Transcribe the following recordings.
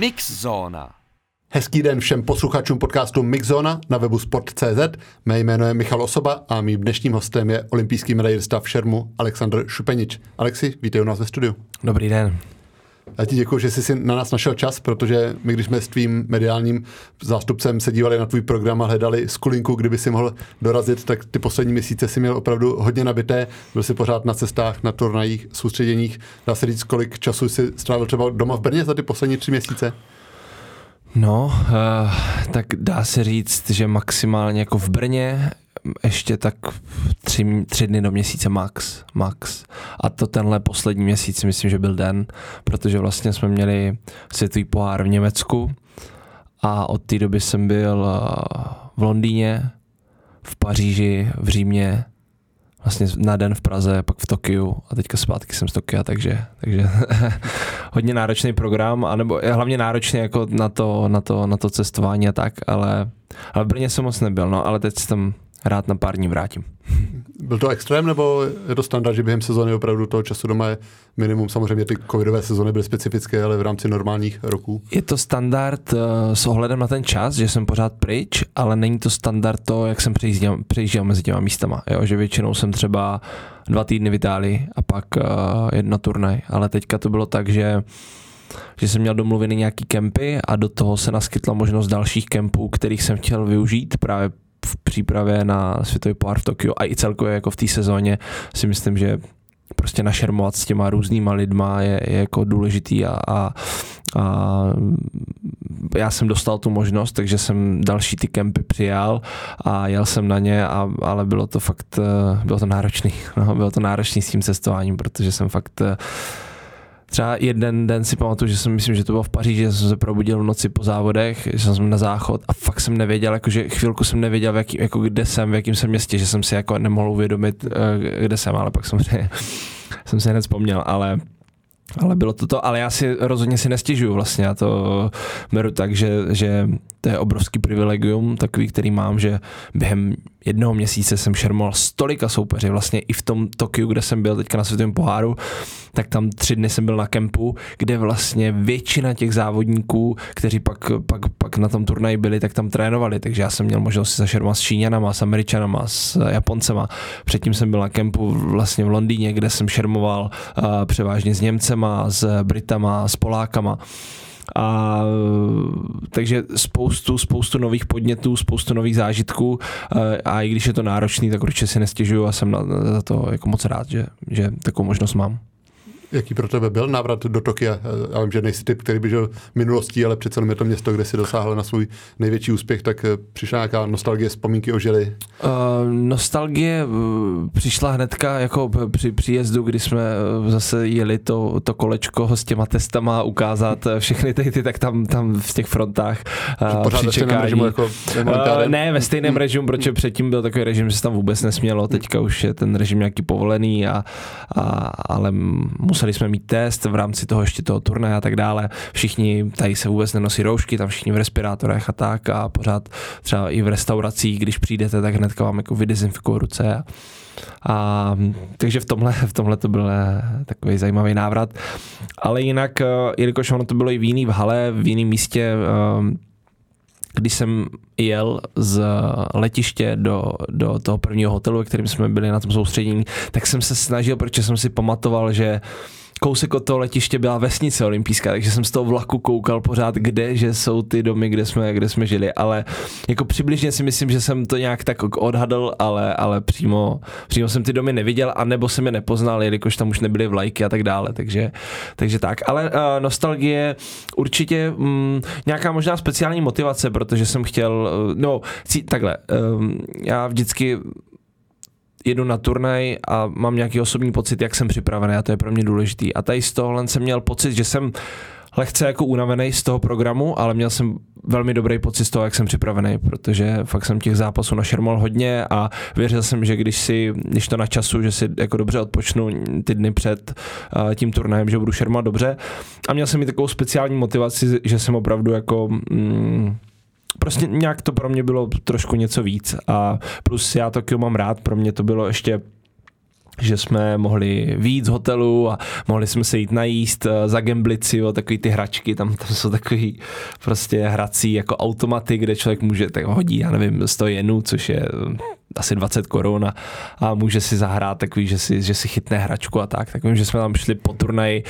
Mixzóna. Hezký den všem posluchačům podcastu Mixzona na webu sport.cz. Mé jméno je Michal Osoba a mým dnešním hostem je olympijský medailista v šermu Aleksandr Šupenič. Alexi, vítej u nás ve studiu. Dobrý den. Já ti děkuji, že jsi si na nás našel čas, protože my, když jsme s tvým mediálním zástupcem se dívali na tvůj program a hledali skulinku, kdyby si mohl dorazit, tak ty poslední měsíce si měl opravdu hodně nabité, byl si pořád na cestách, na turnajích, soustředěních. Dá se říct, kolik času si strávil třeba doma v Brně za ty poslední tři měsíce? No, uh, tak dá se říct, že maximálně jako v Brně ještě tak tři, tři dny do měsíce max, max. A to tenhle poslední měsíc myslím, že byl den, protože vlastně jsme měli světový pohár v Německu a od té doby jsem byl uh, v Londýně, v Paříži, v Římě, vlastně na den v Praze, pak v Tokiu a teďka zpátky jsem z Tokia, takže, takže hodně náročný program, anebo hlavně náročný jako na to, na to, na to cestování a tak, ale, ale v Brně jsem moc nebyl, no, ale teď jsem tam rád na pár dní vrátím. Byl to extrém, nebo je to standard, že během sezóny opravdu toho času doma je minimum? Samozřejmě ty covidové sezóny byly specifické, ale v rámci normálních roků. Je to standard uh, s ohledem na ten čas, že jsem pořád pryč, ale není to standard to, jak jsem přejížděl, přejížděl mezi těma místama. Jo? Že většinou jsem třeba dva týdny v Itálii a pak uh, jedna turnaj. Ale teďka to bylo tak, že že jsem měl domluvený nějaký kempy a do toho se naskytla možnost dalších kempů, kterých jsem chtěl využít právě v přípravě na světový pohár v Tokiu a i celkově jako v té sezóně si myslím, že prostě našermovat s těma různýma lidma je, je jako důležitý a, a, a já jsem dostal tu možnost, takže jsem další ty kempy přijal a jel jsem na ně, a, ale bylo to fakt, eh, bylo to náročný, no, bylo to náročný s tím cestováním, protože jsem fakt uh, třeba jeden den si pamatuju, že jsem, myslím, že to bylo v Paříži, že jsem se probudil v noci po závodech, že jsem na záchod a fakt jsem nevěděl, jakože chvilku jsem nevěděl, v jaký, jako kde jsem, v jakém jsem městě, že jsem si jako nemohl uvědomit, eh, kde jsem, ale pak jsem, jsem si hned vzpomněl, ale ale bylo to to, ale já si rozhodně si nestěžuju vlastně, já to beru tak, že, že to je obrovský privilegium, takový, který mám, že během jednoho měsíce jsem šermoval stolika soupeři, vlastně i v tom Tokiu, kde jsem byl teďka na světovém poháru, tak tam tři dny jsem byl na kempu, kde vlastně většina těch závodníků, kteří pak, pak, pak na tom turnaji byli, tak tam trénovali, takže já jsem měl možnost si zašermovat s Číňanama, s Američanama, s Japoncema. Předtím jsem byl na kempu vlastně v Londýně, kde jsem šermoval uh, převážně s Němcema, s Britama, s Polákama. A, takže spoustu, spoustu nových podnětů, spoustu nových zážitků a i když je to náročný, tak určitě si nestěžuju a jsem na, za to jako moc rád, že, že takovou možnost mám. Jaký pro tebe byl návrat do Tokia? Já vím, že nejsi typ, který by žil minulostí, ale přece je to město, kde si dosáhl na svůj největší úspěch, tak eh, přišla nějaká nostalgie, vzpomínky ožily? Uh, nostalgie uh, přišla hnedka jako při příjezdu, kdy jsme zase jeli to, to kolečko s těma testama ukázat všechny ty, ty tak tam, tam v těch frontách uh, pořád při čekání. Režimu jako uh, ne, ve stejném režimu, protože předtím byl takový režim, že se tam vůbec nesmělo, teďka už je ten režim nějaký povolený, a, a, ale musel museli jsme mít test v rámci toho ještě toho turnaje a tak dále. Všichni tady se vůbec nenosí roušky, tam všichni v respirátorech a tak a pořád třeba i v restauracích, když přijdete, tak hnedka vám jako vydezinfikují ruce. A, a, takže v tomhle, v tomhle to byl eh, takový zajímavý návrat. Ale jinak, eh, jelikož ono to bylo i v jiný v hale, v jiném místě, eh, když jsem jel z letiště do, do toho prvního hotelu, kterým jsme byli na tom soustředění, tak jsem se snažil, protože jsem si pamatoval, že uh, kousek od toho letiště byla vesnice olympijská, takže jsem z toho vlaku koukal pořád, kde že jsou ty domy, kde jsme, kde jsme žili, ale jako přibližně si myslím, že jsem to nějak tak odhadl, ale, ale přímo, přímo jsem ty domy neviděl, anebo jsem je nepoznal, jelikož tam už nebyly vlajky a tak dále, takže, takže tak. Ale uh, nostalgie určitě um, nějaká možná speciální motivace, protože jsem chtěl, uh, no, takhle, um, já vždycky jedu na turnaj a mám nějaký osobní pocit, jak jsem připravený a to je pro mě důležitý. A tady z tohohle jsem měl pocit, že jsem lehce jako unavený z toho programu, ale měl jsem velmi dobrý pocit z toho, jak jsem připravený, protože fakt jsem těch zápasů našermal hodně a věřil jsem, že když si, když to na času, že si jako dobře odpočnu ty dny před uh, tím turnajem, že budu šermat dobře. A měl jsem i takovou speciální motivaci, že jsem opravdu jako mm, prostě nějak to pro mě bylo trošku něco víc a plus já Tokio mám rád, pro mě to bylo ještě že jsme mohli z hotelu a mohli jsme se jít najíst eh, za Gemblici, jo, takový ty hračky, tam, tam jsou takový prostě hrací jako automaty, kde člověk může, tak hodí, já nevím, 100 jenů, což je eh, asi 20 korun a, a může si zahrát takový, že si, že si chytne hračku a tak. Tak vím, že jsme tam šli po turnaji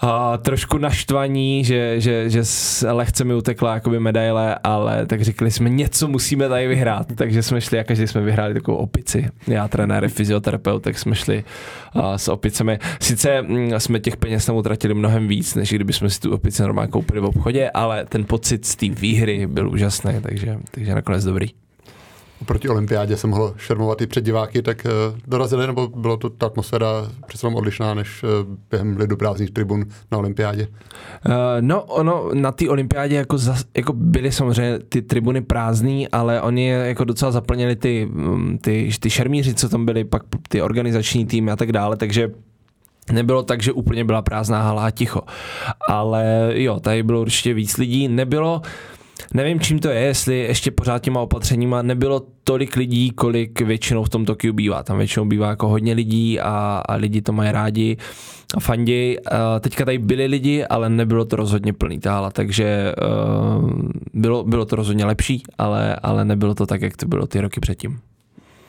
a trošku naštvaní, že, že, že lehce mi utekla jakoby medaile, ale tak řekli jsme, něco musíme tady vyhrát, takže jsme šli a každý jsme vyhráli takovou opici. Já, trenér, fyzioterapeut, tak jsme šli a, s opicemi. Sice mm, jsme těch peněz tam utratili mnohem víc, než kdyby jsme si tu opici normálně koupili v obchodě, ale ten pocit z té výhry byl úžasný, takže, takže nakonec dobrý oproti olympiádě se mohlo šermovat i před diváky, tak uh, dorazili, nebo bylo to ta atmosféra přece odlišná než uh, během lidu prázdných tribun na olympiádě? Uh, no, ono na té olympiádě jako, zas, jako byly samozřejmě ty tribuny prázdný, ale oni jako docela zaplnili ty, mm, ty, ty šermíři, co tam byli, pak ty organizační týmy a tak dále, takže Nebylo tak, že úplně byla prázdná hala a ticho. Ale jo, tady bylo určitě víc lidí. Nebylo, uh, Nevím, čím to je, jestli ještě pořád těma opatřeníma nebylo tolik lidí, kolik většinou v tom Tokiu bývá. Tam většinou bývá jako hodně lidí a, a lidi to mají rádi a fandí. teďka tady byli lidi, ale nebylo to rozhodně plný tála, takže uh, bylo, bylo to rozhodně lepší, ale, ale nebylo to tak, jak to bylo ty roky předtím.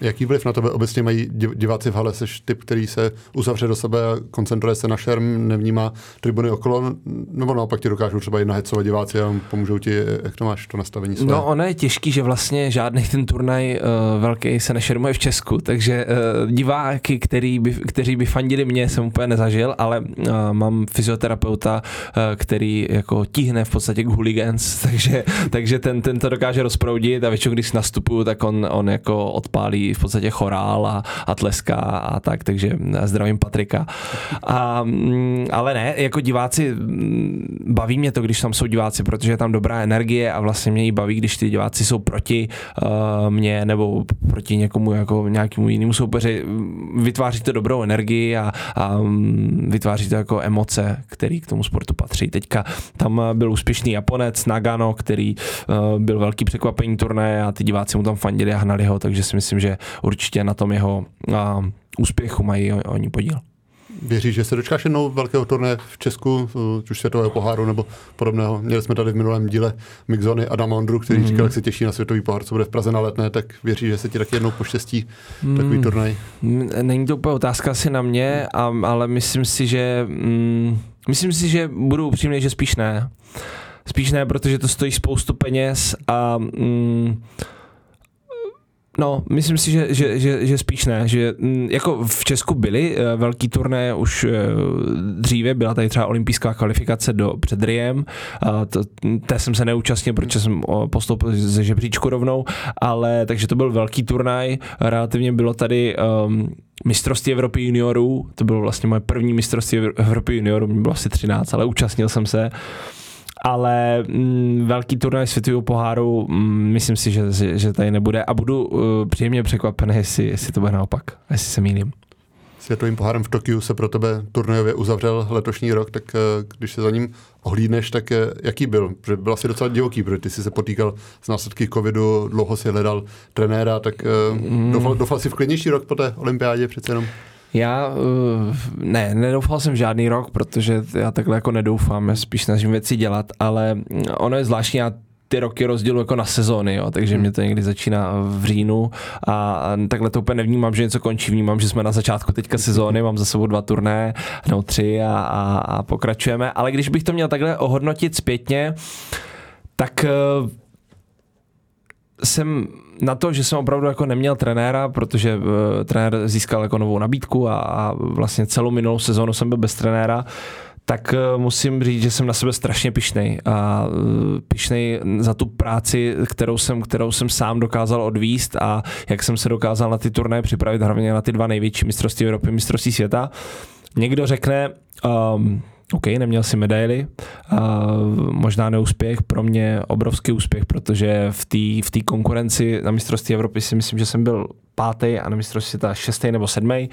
Jaký vliv na tebe obecně mají diváci v hale? Jsi typ, který se uzavře do sebe, koncentruje se na šerm, nevnímá tribuny okolo, nebo naopak ti dokážou třeba i nahecovat diváci a pomůžou ti, jak to máš, to nastavení své? No ono je těžký, že vlastně žádný ten turnaj uh, velký se nešermuje v Česku, takže uh, diváky, který by, kteří by fandili mě, jsem úplně nezažil, ale uh, mám fyzioterapeuta, uh, který jako tíhne v podstatě k hooligans, takže, takže ten, ten to dokáže rozproudit a většinou, když nastupuju, tak on, on jako odpálí v podstatě chorál a, a tleská a tak, takže zdravím Patrika. A, mm, ale ne, jako diváci, mm, baví mě to, když tam jsou diváci, protože je tam dobrá energie a vlastně mě i baví, když ty diváci jsou proti uh, mě nebo proti někomu jako nějakému jinému soupeři. Vytváří to dobrou energii a, a mm, vytváří to jako emoce, který k tomu sportu patří. Teďka tam byl úspěšný Japonec Nagano, který uh, byl velký překvapení turné a ty diváci mu tam fandili a hnali ho, takže si myslím, že určitě na tom jeho a, úspěchu mají oni podíl. Věříš, že se dočkáš jednou velkého turné v Česku, už světového poháru nebo podobného? Měli jsme tady v minulém díle Mixony Adam Ondru, který mm. říkal, jak se těší na světový pohár, co bude v Praze na letné, tak věříš, že se ti taky jednou poštěstí mm. takový turnaj? Není to úplně otázka asi na mě, a, ale myslím si, že mm, myslím si, že budu upřímný, že spíš ne. Spíš ne, protože to stojí spoustu peněz a mm, No, myslím si, že, že, že, že spíš ne, že mm, jako v Česku byly uh, velký turné už uh, dříve, byla tady třeba olympijská kvalifikace do před Riem, to, té jsem se neúčastnil, protože jsem postoupil ze žebříčku rovnou, ale takže to byl velký turnaj, relativně bylo tady um, mistrovství Evropy juniorů, to bylo vlastně moje první mistrovství Evropy juniorů, mě bylo asi 13, ale účastnil jsem se. Uh, ale mm, velký turnaj světového poháru, mm, myslím si, že, že tady nebude a budu uh, příjemně překvapený, jestli, jestli to bude naopak, jestli se mýlím. Světovým pohárem v Tokiu se pro tebe turnajově uzavřel letošní rok, tak uh, když se za ním ohlídneš, tak uh, jaký byl? Protože byl asi docela divoký, protože ty jsi se potýkal s následky covidu, dlouho si hledal trenéra, tak mm. doufal, doufal si v klidnější rok po té olympiádě přece jenom? Já uh, ne, nedoufal jsem žádný rok, protože já takhle jako nedoufám, já spíš snažím věci dělat, ale ono je zvláštní, já ty roky rozdělu jako na sezóny, jo, takže hmm. mě to někdy začíná v říjnu a takhle to úplně nevnímám, že něco končí, vnímám, že jsme na začátku teďka sezóny, mám za sebou dva turné, no tři a, a, a pokračujeme, ale když bych to měl takhle ohodnotit zpětně, tak uh, jsem na to, že jsem opravdu jako neměl trenéra, protože uh, trenér získal jako novou nabídku a, a vlastně celou minulou sezónu jsem byl bez trenéra, tak uh, musím říct, že jsem na sebe strašně pišnej a uh, pišnej za tu práci, kterou jsem, kterou jsem sám dokázal odvíst a jak jsem se dokázal na ty turné připravit, hlavně na ty dva největší mistrovství Evropy, mistrovství světa. Někdo řekne, um, OK, neměl si medaily, uh, možná neúspěch, pro mě obrovský úspěch, protože v té v tý konkurenci na mistrovství Evropy si myslím, že jsem byl pátý a na mistrovství světa šestý nebo sedmý.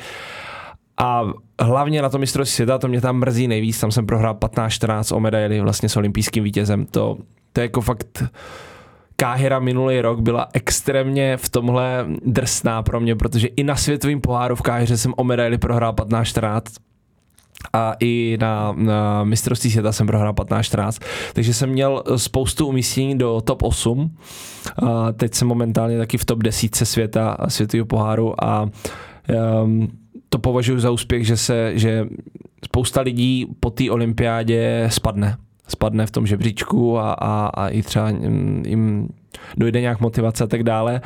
A hlavně na to mistrovství světa, to mě tam mrzí nejvíc, tam jsem prohrál 15-14 o medaily vlastně s olympijským vítězem. To, to je jako fakt Káhira minulý rok byla extrémně v tomhle drsná pro mě, protože i na světovém poháru v Káhiře jsem o medaily prohrál 15-14 a i na, na mistrovství světa jsem prohrál 15-14, takže jsem měl spoustu umístění do top 8. A teď jsem momentálně taky v top 10 světa a světového poháru. A um, to považuji za úspěch, že se, že spousta lidí po té olympiádě spadne. Spadne v tom žebříčku a, a, a i třeba jim dojde nějak motivace a tak dále.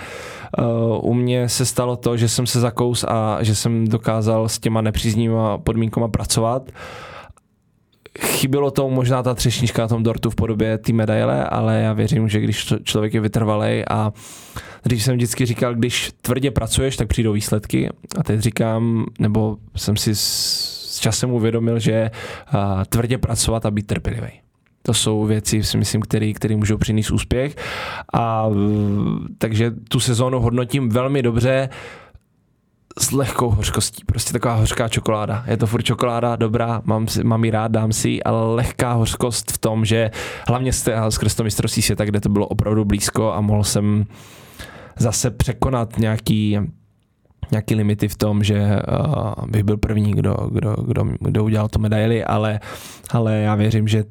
Uh, u mě se stalo to, že jsem se zakous a že jsem dokázal s těma nepříznivými podmínkama pracovat. Chybilo to možná ta třešnička na tom dortu v podobě té medaile, ale já věřím, že když člověk je vytrvalý a když jsem vždycky říkal, když tvrdě pracuješ, tak přijdou výsledky a teď říkám, nebo jsem si s časem uvědomil, že uh, tvrdě pracovat a být trpělivý. To jsou věci, si myslím, které který můžou přinést úspěch. A takže tu sezónu hodnotím velmi dobře s lehkou hořkostí. Prostě taková hořká čokoláda. Je to furt čokoláda, dobrá, mám, si, mám ji rád, dám si, ale lehká hořkost v tom, že hlavně skrz to mistrovství světa, kde to bylo opravdu blízko a mohl jsem zase překonat nějaký nějaký limity v tom, že uh, bych byl první, kdo, kdo, kdo, kdo udělal tu medaili, ale, ale já věřím, že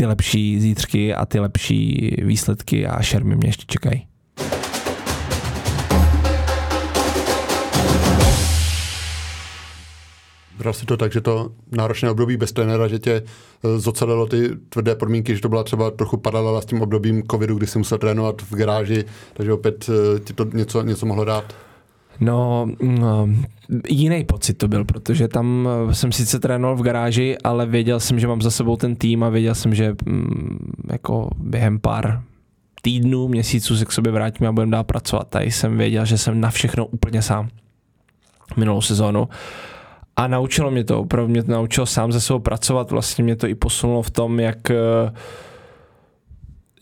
ty lepší zítřky a ty lepší výsledky a šermy mě ještě čekají. Bral si to tak, že to náročné období bez trenéra, že tě eh, zocelilo ty tvrdé podmínky, že to byla třeba trochu paralela s tím obdobím covidu, kdy jsi musel trénovat v garáži, takže opět eh, ti to něco, něco mohlo dát? No, no, jiný pocit to byl, protože tam eh, jsem sice trénoval v garáži, ale věděl jsem, že mám za sebou ten tým a věděl jsem, že mm, jako během pár týdnů, měsíců se k sobě vrátím a budeme dál pracovat. Tady jsem věděl, že jsem na všechno úplně sám minulou sezónu. A naučilo mě to, opravdu mě to naučilo sám ze sebou pracovat, vlastně mě to i posunulo v tom, jak uh,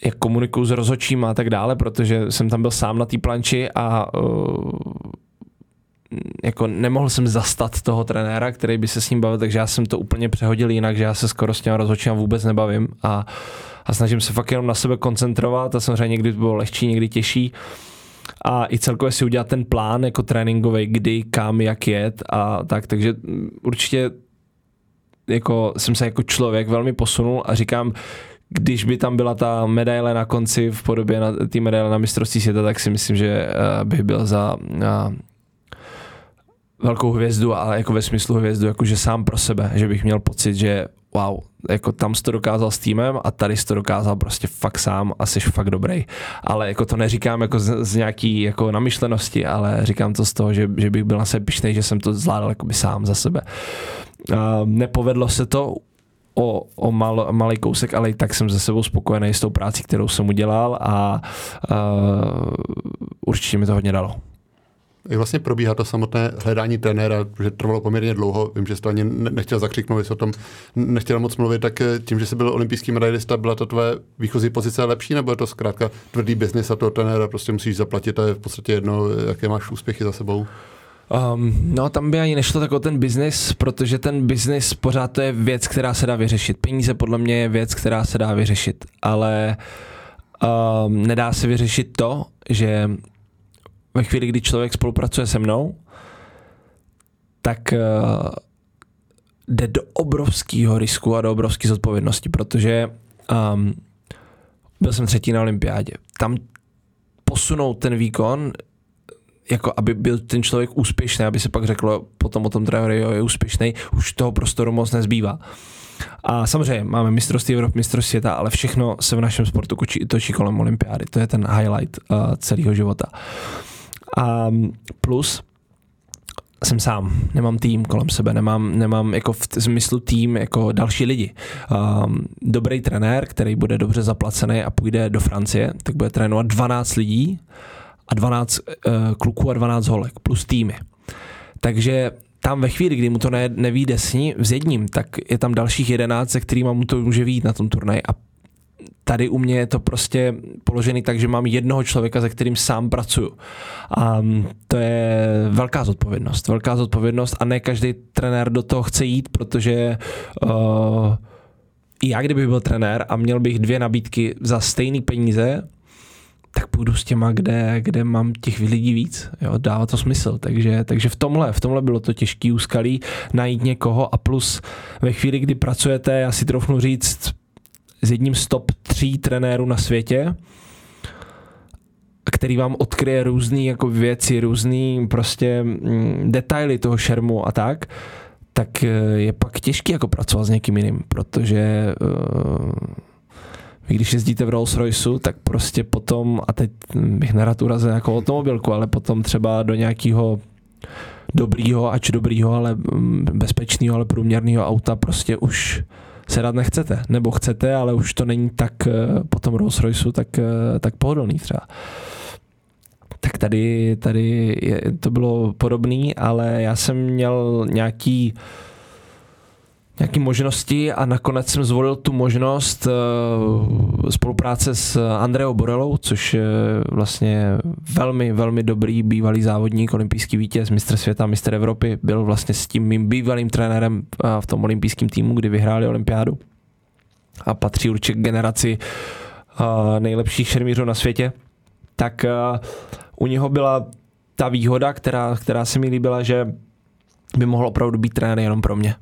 jak komunikuju s rozhodčím a tak dále, protože jsem tam byl sám na té planči a uh, jako nemohl jsem zastat toho trenéra, který by se s ním bavil, takže já jsem to úplně přehodil jinak, že já se skoro s těma rozhodčím vůbec nebavím a, a snažím se fakt jenom na sebe koncentrovat a samozřejmě někdy to bylo lehčí, někdy těžší. A i celkově si udělat ten plán jako tréninkový, kdy, kam, jak jet a tak, takže určitě jako jsem se jako člověk velmi posunul a říkám, když by tam byla ta medaile na konci v podobě té medaile na mistrovství světa, tak si myslím, že uh, bych byl za velkou hvězdu, ale jako ve smyslu hvězdu, jakože sám pro sebe, že bych měl pocit, že wow, jako tam jsi to dokázal s týmem a tady jsi to dokázal prostě fakt sám a jsi fakt dobrý. Ale jako to neříkám jako z, z nějaký jako namyšlenosti, ale říkám to z toho, že, že bych byl na sebe pišnej, že jsem to zvládal jakoby sám za sebe. Uh, nepovedlo se to o, o mal, malý kousek, ale i tak jsem ze sebou spokojený s tou práci, kterou jsem udělal a uh, určitě mi to hodně dalo. Jak vlastně probíhá to samotné hledání trenéra, že trvalo poměrně dlouho, vím, že jsi to ani nechtěl zakřiknout, jsi o tom nechtěl moc mluvit, tak eh, tím, že jsi byl olympijský medailista, byla to tvoje výchozí pozice lepší, nebo je to zkrátka tvrdý biznis a toho trenéra prostě musíš zaplatit a je v podstatě jedno, jaké máš úspěchy za sebou? Um, no tam by ani nešlo tak o ten biznis, protože ten biznis pořád to je věc, která se dá vyřešit. Peníze podle mě je věc, která se dá vyřešit, ale um, nedá se vyřešit to, že ve chvíli, kdy člověk spolupracuje se mnou, tak uh, jde do obrovského risku a do obrovské zodpovědnosti, protože um, byl jsem třetí na olympiádě. Tam posunout ten výkon, jako aby byl ten člověk úspěšný, aby se pak řeklo potom o tom jo, je úspěšný, už toho prostoru moc nezbývá. A samozřejmě máme mistrovství Evropy, mistrovství světa, ale všechno se v našem sportu točí, kolem olympiády. To je ten highlight uh, celého života. A plus jsem sám, nemám tým kolem sebe, nemám, nemám jako v smyslu tým jako další lidi. Um, dobrý trenér, který bude dobře zaplacený a půjde do Francie, tak bude trénovat 12 lidí a 12 uh, kluků a 12 holek plus týmy. Takže tam ve chvíli, kdy mu to ne, nevíde s, ní, s jedním, tak je tam dalších jedenáct, se kterými mu to může vít na tom turnaji. A tady u mě je to prostě položený tak, že mám jednoho člověka, se kterým sám pracuju. A to je velká zodpovědnost. Velká zodpovědnost a ne každý trenér do toho chce jít, protože uh, já kdybych byl trenér a měl bych dvě nabídky za stejné peníze, tak půjdu s těma, kde, kde mám těch lidí víc. Jo, dává to smysl. Takže, takže v tomhle, v tomhle bylo to těžký úskalí najít někoho a plus ve chvíli, kdy pracujete, já si trofnu říct, s jedním z top tří trenérů na světě, který vám odkryje různé jako věci, různé prostě mm, detaily toho šermu a tak, tak eh, je pak těžký jako pracovat s někým jiným, protože uh, vy když jezdíte v Rolls Royceu, tak prostě potom, a teď bych nerad urazil jako automobilku, ale potom třeba do nějakého dobrýho, ač dobrýho, ale mm, bezpečného, ale průměrného auta prostě už se rád nechcete, nebo chcete, ale už to není tak eh, po tom Rolls Royceu tak, eh, tak pohodlný třeba. Tak tady, tady je, to bylo podobný, ale já jsem měl nějaký nějaké možnosti a nakonec jsem zvolil tu možnost uh, spolupráce s Andreou Borelou, což je vlastně velmi, velmi dobrý bývalý závodník, olympijský vítěz, mistr světa, mistr Evropy, byl vlastně s tím mým bývalým trenérem uh, v tom olympijském týmu, kdy vyhráli olympiádu. A patří určitě k generaci uh, nejlepších šermířů na světě, tak u něho byla ta výhoda, která, která se mi líbila, že by mohl opravdu být trenér jenom pro mě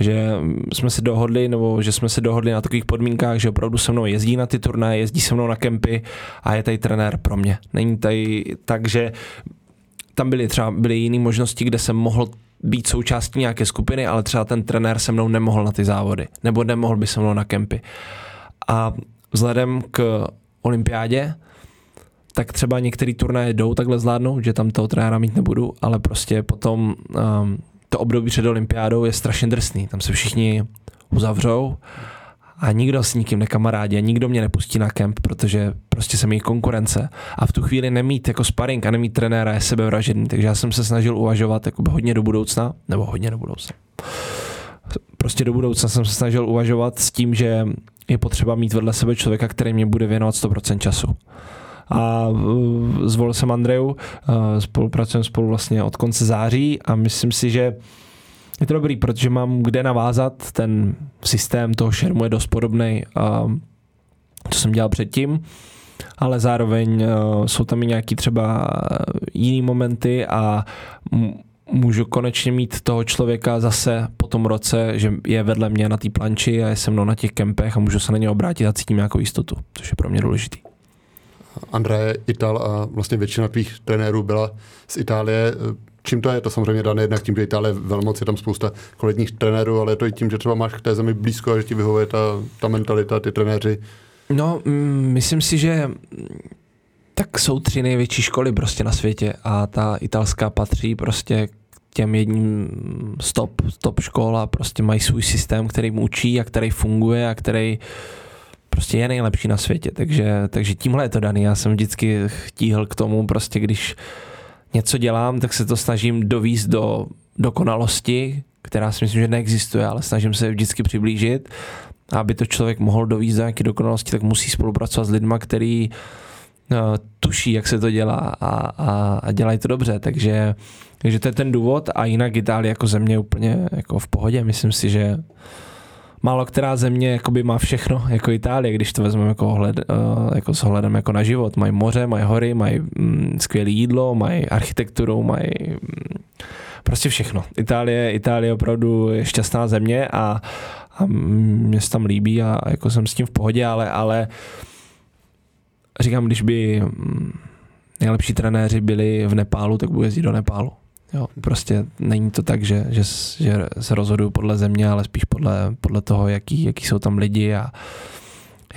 že jsme se dohodli, nebo že jsme se dohodli na takových podmínkách, že opravdu se mnou jezdí na ty turnaje, jezdí se mnou na kempy a je tady trenér pro mě. Není tady tak, že tam byly třeba byly jiné možnosti, kde jsem mohl být součástí nějaké skupiny, ale třeba ten trenér se mnou nemohl na ty závody, nebo nemohl by se mnou na kempy. A vzhledem k olympiádě, tak třeba některý turnaje jdou takhle zvládnout, že tam toho trenéra mít nebudu, ale prostě potom um, to období před olympiádou je strašně drsný. Tam se všichni uzavřou a nikdo s nikým nekamarádí a nikdo mě nepustí na kemp, protože prostě jsem jejich konkurence. A v tu chvíli nemít jako sparring a nemít trenéra je sebevražedný, takže já jsem se snažil uvažovat jakoby hodně do budoucna, nebo hodně do budoucna. Prostě do budoucna jsem se snažil uvažovat s tím, že je potřeba mít vedle sebe člověka, který mě bude věnovat 100% času a uh, zvolil jsem Andreju, uh, spolupracujeme spolu vlastně od konce září a myslím si, že je to dobrý, protože mám kde navázat, ten systém toho šermu je dost podobný, co jsem dělal předtím, ale zároveň uh, jsou tam i nějaký třeba jiný momenty a můžu konečně mít toho člověka zase po tom roce, že je vedle mě na té planči a je se mnou na těch kempech a můžu se na ně obrátit a cítím nějakou jistotu, což je pro mě důležitý. Andra je Ital a vlastně většina tvých trenérů byla z Itálie. Čím to je? To samozřejmě dané jednak tím, že Itálie je velmoc, je tam spousta kvalitních trenérů, ale je to i tím, že třeba máš k té zemi blízko a že ti vyhovuje ta, ta mentalita, ty trenéři. No, mm, myslím si, že tak jsou tři největší školy prostě na světě a ta italská patří prostě těm jedním stop, top škol a prostě mají svůj systém, který mu učí a který funguje a který uh, prostě je nejlepší na světě, takže, takže tímhle je to daný. Já jsem vždycky chtíhl k tomu, prostě když něco dělám, tak se to snažím dovíst do dokonalosti, která si myslím, že neexistuje, ale snažím se vždycky přiblížit. A aby to člověk mohl dovíst do nějaké dokonalosti, tak musí spolupracovat s lidmi, který uh, tuší, jak se to dělá a, a, a dělají to dobře. Takže, takže to je ten důvod a jinak Itálie jako země úplně jako v pohodě. Myslím si, že málo která země jakoby má všechno, jako Itálie, když to vezmeme jako, ohled, uh, jako s ohledem jako na život. Mají moře, mají hory, mají mm, skvělé jídlo, mají architekturu, mají mm, prostě všechno. Itálie, Itálie opravdu je šťastná země a, a mě se tam líbí a jako jsem s tím v pohodě, ale, ale říkám, když by mm, nejlepší trenéři byli v Nepálu, tak budu jezdit do Nepálu. Jo, prostě není to tak, že, že, že se rozhoduju podle země, ale spíš podle, podle toho, jaký, jaký jsou tam lidi a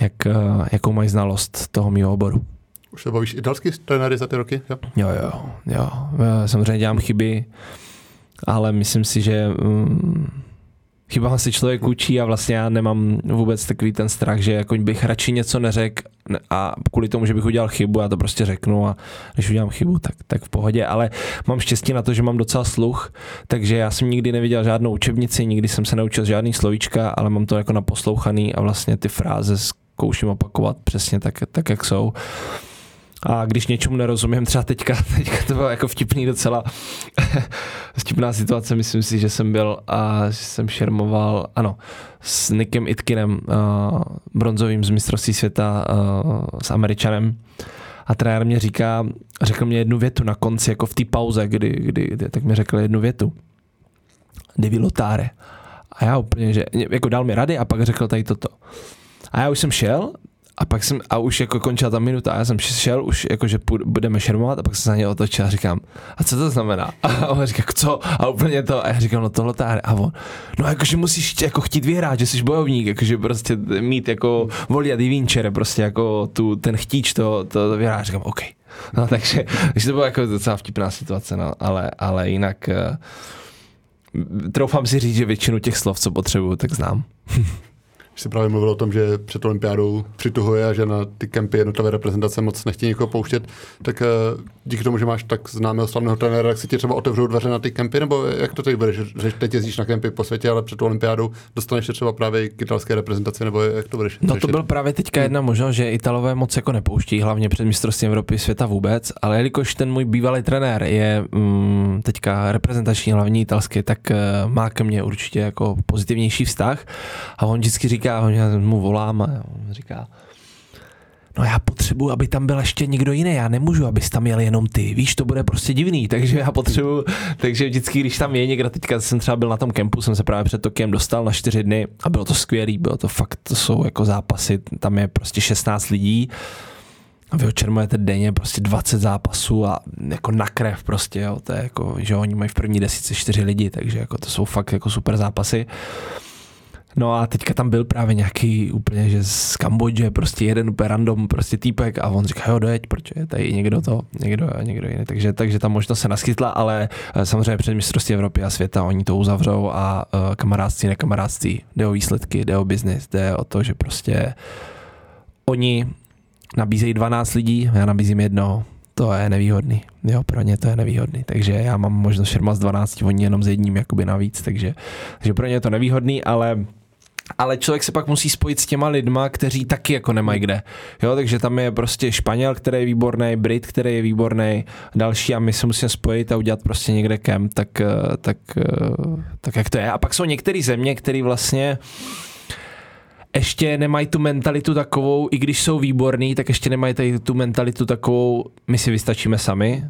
jak, eh, jakou mají znalost toho mého oboru. Už se bavíš italský trenéry za ty roky? Jo, jo, jo. jo. Samozřejmě dělám chyby, ale myslím si, že um, chyba si člověk učí a vlastně já nemám vůbec takový ten strach, že jako bych radši něco neřekl, a kvůli tomu, že bych udělal chybu, já to prostě řeknu a když udělám chybu, tak, tak v pohodě, ale mám štěstí na to, že mám docela sluch, takže já jsem nikdy neviděl žádnou učebnici, nikdy jsem se neučil žádný slovíčka, ale mám to jako naposlouchaný a vlastně ty fráze zkouším opakovat přesně tak, tak jak jsou. A když něčemu nerozumím, třeba teďka, teďka to bylo jako vtipný docela vtipná situace, myslím si, že jsem byl a že jsem šermoval, ano, s Nikem Itkinem, uh, bronzovým z mistrovství světa uh, s Američanem. A trenér mě říká, řekl mě jednu větu na konci, jako v té pauze, kdy, kdy, kdy, tak mi řekl jednu větu. Devi Lotare. A já úplně, že jako dal mi rady a pak řekl tady toto. A já už jsem šel a pak jsem, a už jako končila ta minuta a já jsem šel už jako, že budeme šermovat a pak jsem se na ně otočil a říkám, a co to znamená? A on říká, co? A úplně to, a já říkám, no tohle ta a on, no jakože musíš jako chtít vyhrát, že jsi bojovník, jakože prostě mít jako volia di vincere, prostě jako tu, ten chtíč to, to, to vyhrát. Říkám, OK. No takže, takže to byla jako docela vtipná situace, no, ale, ale jinak uh, troufám si říct, že většinu těch slov, co potřebuju, tak znám. Když jsi právě mluvil o tom, že před olympiádou přituhuje a že na ty kempy jednotlivé reprezentace moc nechtějí někoho pouštět, tak uh, díky tomu, že máš tak známého slavného trenéra, tak si ti třeba otevřou dveře na ty kempy, nebo jak to teď bude, že, že teď jezdíš na kempy po světě, ale před olympiádou dostaneš se třeba právě k italské reprezentaci, nebo jak to budeš No to byl právě teďka jedna možnost, že Italové moc jako nepouští, hlavně před mistrovstvím Evropy světa vůbec, ale jelikož ten můj bývalý trenér je mm, teďka reprezentační hlavní italský, tak uh, má ke mně určitě jako pozitivnější vztah a on vždycky říká, říká, já mu volám a on říká, no já potřebuji, aby tam byl ještě někdo jiný, já nemůžu, abys tam jel jenom ty, víš, to bude prostě divný, takže já potřebuji, takže vždycky, když tam je někdo, teďka jsem třeba byl na tom kempu, jsem se právě před Tokiem dostal na čtyři dny a bylo to skvělý, bylo to fakt, to jsou jako zápasy, tam je prostě 16 lidí, a vy očermujete denně prostě 20 zápasů a jako na krev prostě, jo, to je jako, že oni mají v první desíce čtyři lidi, takže jako to jsou fakt jako super zápasy. No a teďka tam byl právě nějaký úplně, že z Kambodže, prostě jeden úplně random prostě týpek a on říká, jo, dojeď, proč je tady někdo to, někdo, někdo jiný. Takže, takže tam možnost se naskytla, ale eh, samozřejmě před mistrovství Evropy a světa oni to uzavřou a uh, kamarádství, nekamarádství, jde o výsledky, jde o biznis, jde o to, že prostě oni nabízejí 12 lidí, já nabízím jednoho, to je nevýhodný. Jo, pro ně to je nevýhodný. Takže já mám možnost šerma z 12, oni jenom s jedním jakoby navíc, takže, takže pro ně je to nevýhodný, ale ale člověk se pak musí spojit s těma lidma, kteří taky jako nemají kde. Jo, takže tam je prostě Španěl, který je výborný, Brit, který je výborný, další a my se musíme spojit a udělat prostě někde kem, tak, eh, tak, eh, tak jak to je. A pak jsou některé země, které vlastně ještě nemají tu mentalitu takovou, i když jsou výborní, tak ještě nemají tady tu mentalitu takovou, my si vystačíme sami,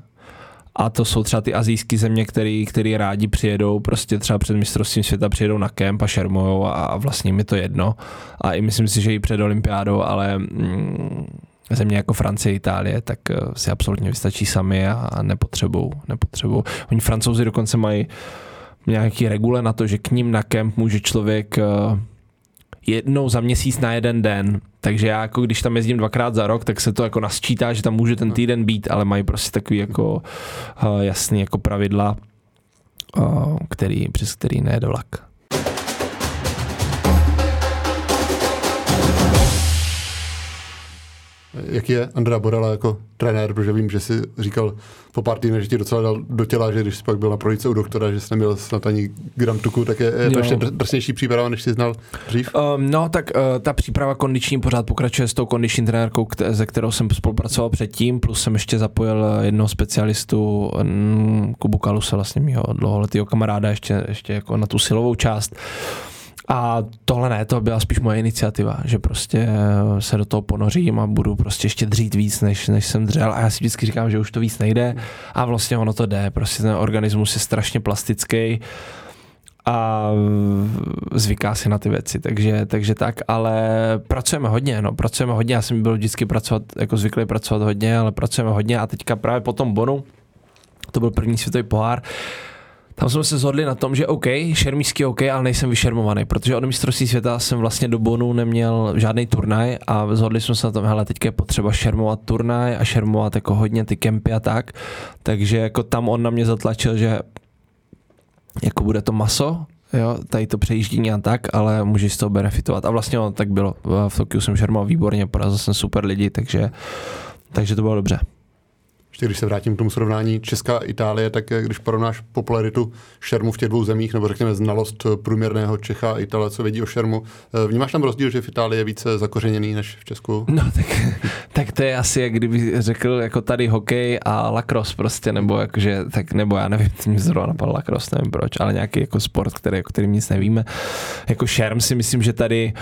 a to jsou třeba ty azijské země, který, který rádi přijedou, prostě třeba před mistrovstvím světa přijedou na kemp a šermujou a, a vlastně mi to jedno. A i myslím si, že i před olympiádou, ale mm, země jako Francie, Itálie, tak uh, si absolutně vystačí sami a, a nepotřebují. Nepotřebují. Oni francouzi dokonce mají nějaký regule na to, že k ním na kemp může člověk uh, jednou za měsíc na jeden den. Takže já jako když tam jezdím dvakrát za rok, tak se to jako nasčítá, že tam může ten týden být, ale mají prostě takový jako uh, jasný jako pravidla, uh, který, přes který nejde vlak. Jaký je Andrea Borela jako trenér, protože vím, že si říkal po pár týdnech, že ti docela dal do těla, že když jsi pak byl na projíce u doktora, že jsi neměl snad ani gram tuku, tak je, je to ještě drsnější příprava, než jsi znal dřív? Um, no, tak uh, ta příprava kondiční pořád pokračuje s tou kondiční trenérkou, kte- ze kterou jsem spolupracoval předtím, plus jsem ještě zapojil jednoho specialistu, um, Kubu Kaluse, vlastně mýho dlouholetého kamaráda, ještě, ještě jako na tu silovou část. A tohle ne, to byla spíš moje iniciativa, že prostě se do toho ponořím a budu prostě ještě dřít víc, než, než jsem dřel. A já si vždycky říkám, že už to víc nejde. A vlastně ono to jde. Prostě ten organismus je strašně plastický a zvyká si na ty věci, takže, takže tak, ale pracujeme hodně, no, pracujeme hodně, já jsem byl vždycky pracovat, jako zvyklý pracovat hodně, ale pracujeme hodně a teďka právě po tom bonu, to byl první světový pohár, tam jsme se zhodli na tom, že OK, šermířský OK, ale nejsem vyšermovaný, protože od mistrovství světa jsem vlastně do Bonu neměl žádný turnaj a zhodli jsme se na tom, hele, teďka je potřeba šermovat turnaj a šermovat jako hodně ty kempy a tak, takže jako tam on na mě zatlačil, že jako bude to maso, jo, tady to přejíždění a tak, ale můžeš z toho benefitovat. A vlastně ono tak bylo. V Tokiu jsem šermoval výborně, porazil jsem super lidi, takže, takže to bylo dobře ještě když se vrátím k tomu srovnání Česká a Itálie, tak když porovnáš popularitu šermu v těch dvou zemích, nebo řekněme znalost průměrného Čecha a Itálie, co vědí o šermu, eh, vnímáš tam rozdíl, že v Itálii je více zakořeněný než v Česku? No tak, tak to je asi, jak kdyby řekl jako tady hokej a lacrosse prostě, nebo jakože, tak nebo já nevím, mě zrovna napadl lacrosse, nevím proč, ale nějaký jako sport, který, o kterým nic nevíme. Jako šerm si myslím, že tady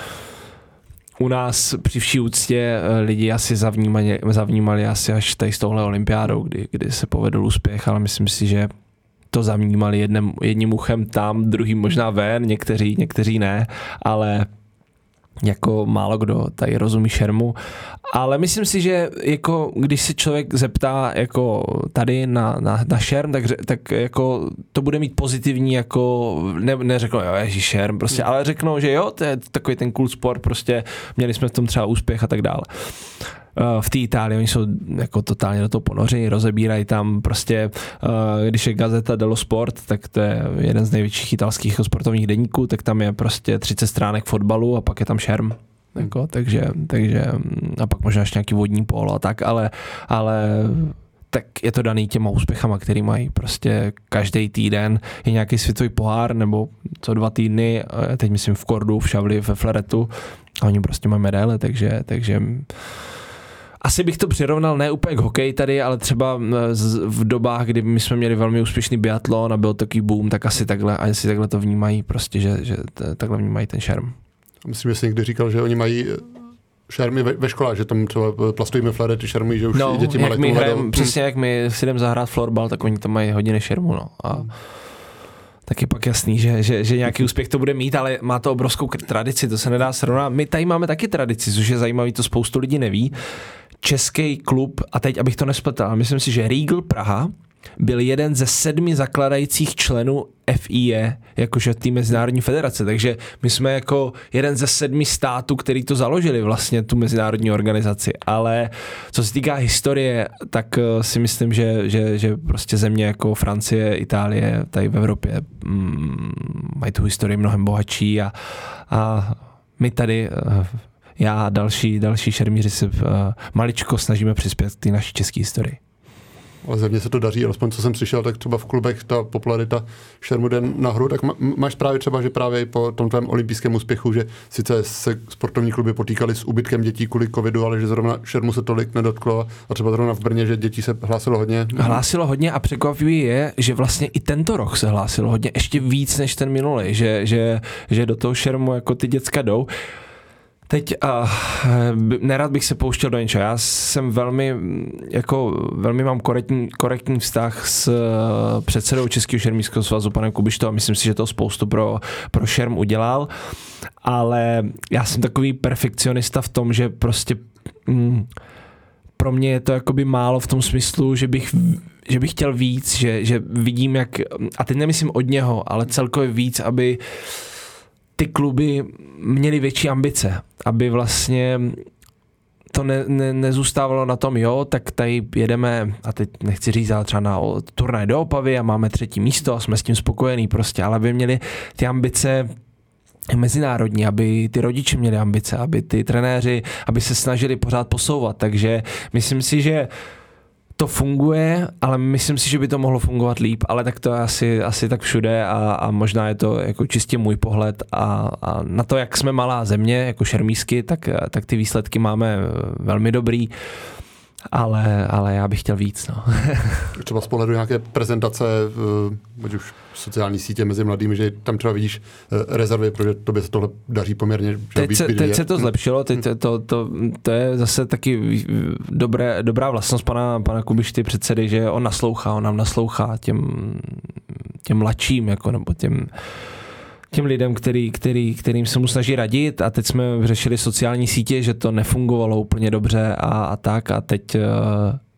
u nás při vší úctě eh, lidi asi zavnímali, zavnímali asi až tady s touhle olympiádou, kdy, kdy se povedl úspěch, ale myslím si, že to zavnímali jedním, jedním uchem tam, druhým možná ven, někteří, někteří ne, ale jako málo kdo tady rozumí šermu, ale myslím si, že jako když se člověk zeptá jako tady na, na, na šerm, tak, tak jako to bude mít pozitivní jako, ne, neřeknou jo, ježi šerm, prostě, ale řeknou, že jo, to je takový ten cool sport, prostě měli jsme v tom třeba úspěch a tak dále. Eh, v té Itálii, oni jsou jako totálně do toho ponoření, rozebírají tam prostě, eh, když je Gazeta dello Sport, tak to je jeden z největších italských sportovních denníků, tak tam je prostě 30 stránek fotbalu a pak je tam šerm. Jako, takže, takže, a pak možná ještě nějaký vodní polo a tak, ale, ale tak je to daný těma úspěchama, který mají. Prostě každý týden je nějaký světový pohár, nebo co dva týdny, eh, teď myslím v Kordu, v Šavli, ve Fleretu, a oni prostě mají medaile, takže, takže asi bych to přirovnal ne úplně k hokeji tady, ale třeba v dobách, kdy my jsme měli velmi úspěšný biatlon a byl takový boom, tak asi takhle, asi takhle to vnímají, prostě, že, že takhle vnímají ten šerm. Myslím, že jsi někdy říkal, že oni mají eh, šermy ve, ve školách, že tam třeba eh, plastovými ty šermy, že už no, děti jak my hrajem, Přesně jak my si jdeme zahrát florbal, tak oni tam mají hodiny šermu. No. A hmm. tak je pak jasný, že, že, že nějaký úspěch to bude mít, ale má to obrovskou tradici, to se nedá srovnat. My tady máme taky tradici, což je zajímavé, to spoustu lidí neví český klub, a teď abych to nespletal, myslím si, že Riegel Praha byl jeden ze sedmi zakladajících členů FIE, jakože té mezinárodní federace, takže my jsme jako jeden ze sedmi států, který to založili vlastně, tu mezinárodní organizaci, ale co se týká historie, tak eh, si myslím, že, že, že prostě země jako Francie, Itálie, tady v Evropě mm, mají tu historii mnohem bohatší a, a my tady uh, já a další, další šermíři se uh, maličko snažíme přispět k té naší české historii. Ale země se to daří, alespoň co jsem slyšel, tak třeba v klubech ta popularita šermu jde nahoru, tak máš právě třeba, že právě po tom tvém olympijském úspěchu, že sice se sportovní kluby potýkali s úbytkem dětí kvůli covidu, ale že zrovna šermu se tolik nedotklo a třeba zrovna v Brně, že dětí se hlásilo hodně. Hlásilo hodně a překvapivý je, že vlastně i tento rok se hlásilo hodně, ještě víc než ten minulý, že, že, že do toho šermu jako ty děcka jdou. Teď uh, nerad bych se pouštěl do něčeho. Já jsem velmi, jako, velmi mám korektní, korektní vztah s uh, předsedou Českého šermířského svazu, panem Kubištou, a myslím si, že to spoustu pro, pro šerm udělal, ale já jsem takový perfekcionista v tom, že prostě mm, pro mě je to jakoby málo v tom smyslu, že bych že bych chtěl víc, že, že vidím jak, a teď nemyslím od něho, ale celkově víc, aby uh, ty kluby měly větší ambice, aby vlastně to ne, ne, nezůstávalo na tom, jo, tak tady jedeme, a teď nechci říct, ale třeba na turnaj do Opavy a máme třetí místo a jsme s tím spokojení prostě, ale aby měli ty ambice mezinárodní, aby ty rodiče měli ambice, aby ty trenéři, aby se snažili pořád posouvat, takže myslím si, že to funguje, ale myslím si, že by to mohlo fungovat líp, ale tak to je asi, asi tak všude a, a možná je to jako čistě můj pohled a, a na to, jak jsme malá země, jako šermísky, tak, tak ty výsledky máme velmi dobrý ale, ale já bych chtěl víc. No. třeba z pohledu nějaké prezentace, eh, ať už sociální sítě mezi mladými, že tam třeba vidíš eh, rezervy, protože tobě se tohle daří poměrně. Teď, se, teď se to zlepšilo, teď to, to, to, to je zase taky dobré, dobrá vlastnost pana, pana Kubišty předsedy, že on naslouchá, on nám naslouchá těm, těm mladším, jako, nebo těm těm lidem, který, který, kterým se mu snaží radit a teď jsme řešili sociální sítě, že to nefungovalo úplně dobře a, a tak a teď uh,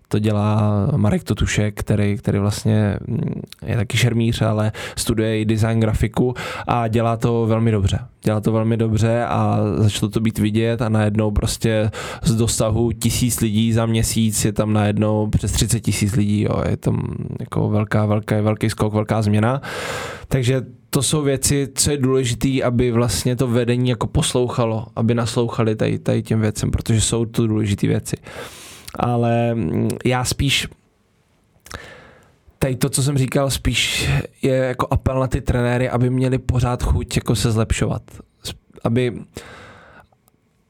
to dělá Marek Totušek, který, který vlastně mm, je taky šermíř, ale studuje i design grafiku a dělá to velmi dobře. Dělá to velmi dobře a začalo to být vidět a najednou prostě z dosahu tisíc lidí za měsíc je tam najednou přes 30 tisíc lidí. Jo. Je tam jako velká, velká, velký skok, velká změna. Takže to jsou věci, co je důležité, aby vlastně to vedení jako poslouchalo, aby naslouchali tady, tady těm věcem, protože jsou to důležité věci. Ale mm, já spíš tady to, co jsem říkal, spíš je jako apel na ty trenéry, aby měli pořád chuť jako se zlepšovat. Aby,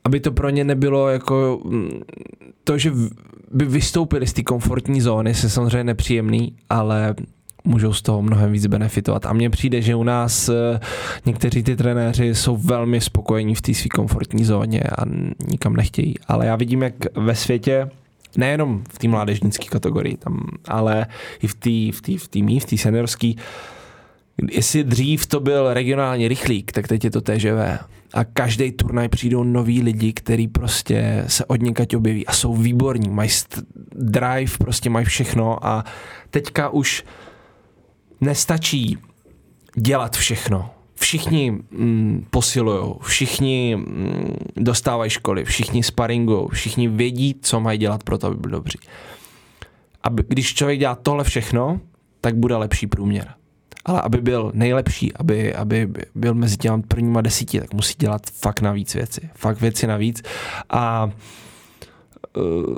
aby to pro ně nebylo jako mm, to, že by vystoupili z té komfortní zóny, se samozřejmě nepříjemný, ale můžou z toho mnohem víc benefitovat. A mně přijde, že u nás eh, někteří ty trenéři jsou velmi spokojení v té své komfortní zóně a nikam nechtějí. Ale já vidím, jak ve světě nejenom v té mládežnické kategorii, tam, ale i v té v tý, v tý v té seniorské, jestli dřív to byl regionální rychlík, tak teď je to TŽV. A každý turnaj přijdou noví lidi, kteří prostě se od někať objeví a jsou výborní, mají drive, prostě mají všechno a teďka už nestačí dělat všechno. Všichni mm, posilují, všichni mm, dostávají školy, všichni sparingují, všichni vědí, co mají dělat pro to, aby byl dobří. A když člověk dělá tohle všechno, tak bude lepší průměr. Ale aby byl nejlepší, aby, aby byl mezi těmi prvníma desíti, tak musí dělat fakt navíc věci. Fakt věci navíc. A uh,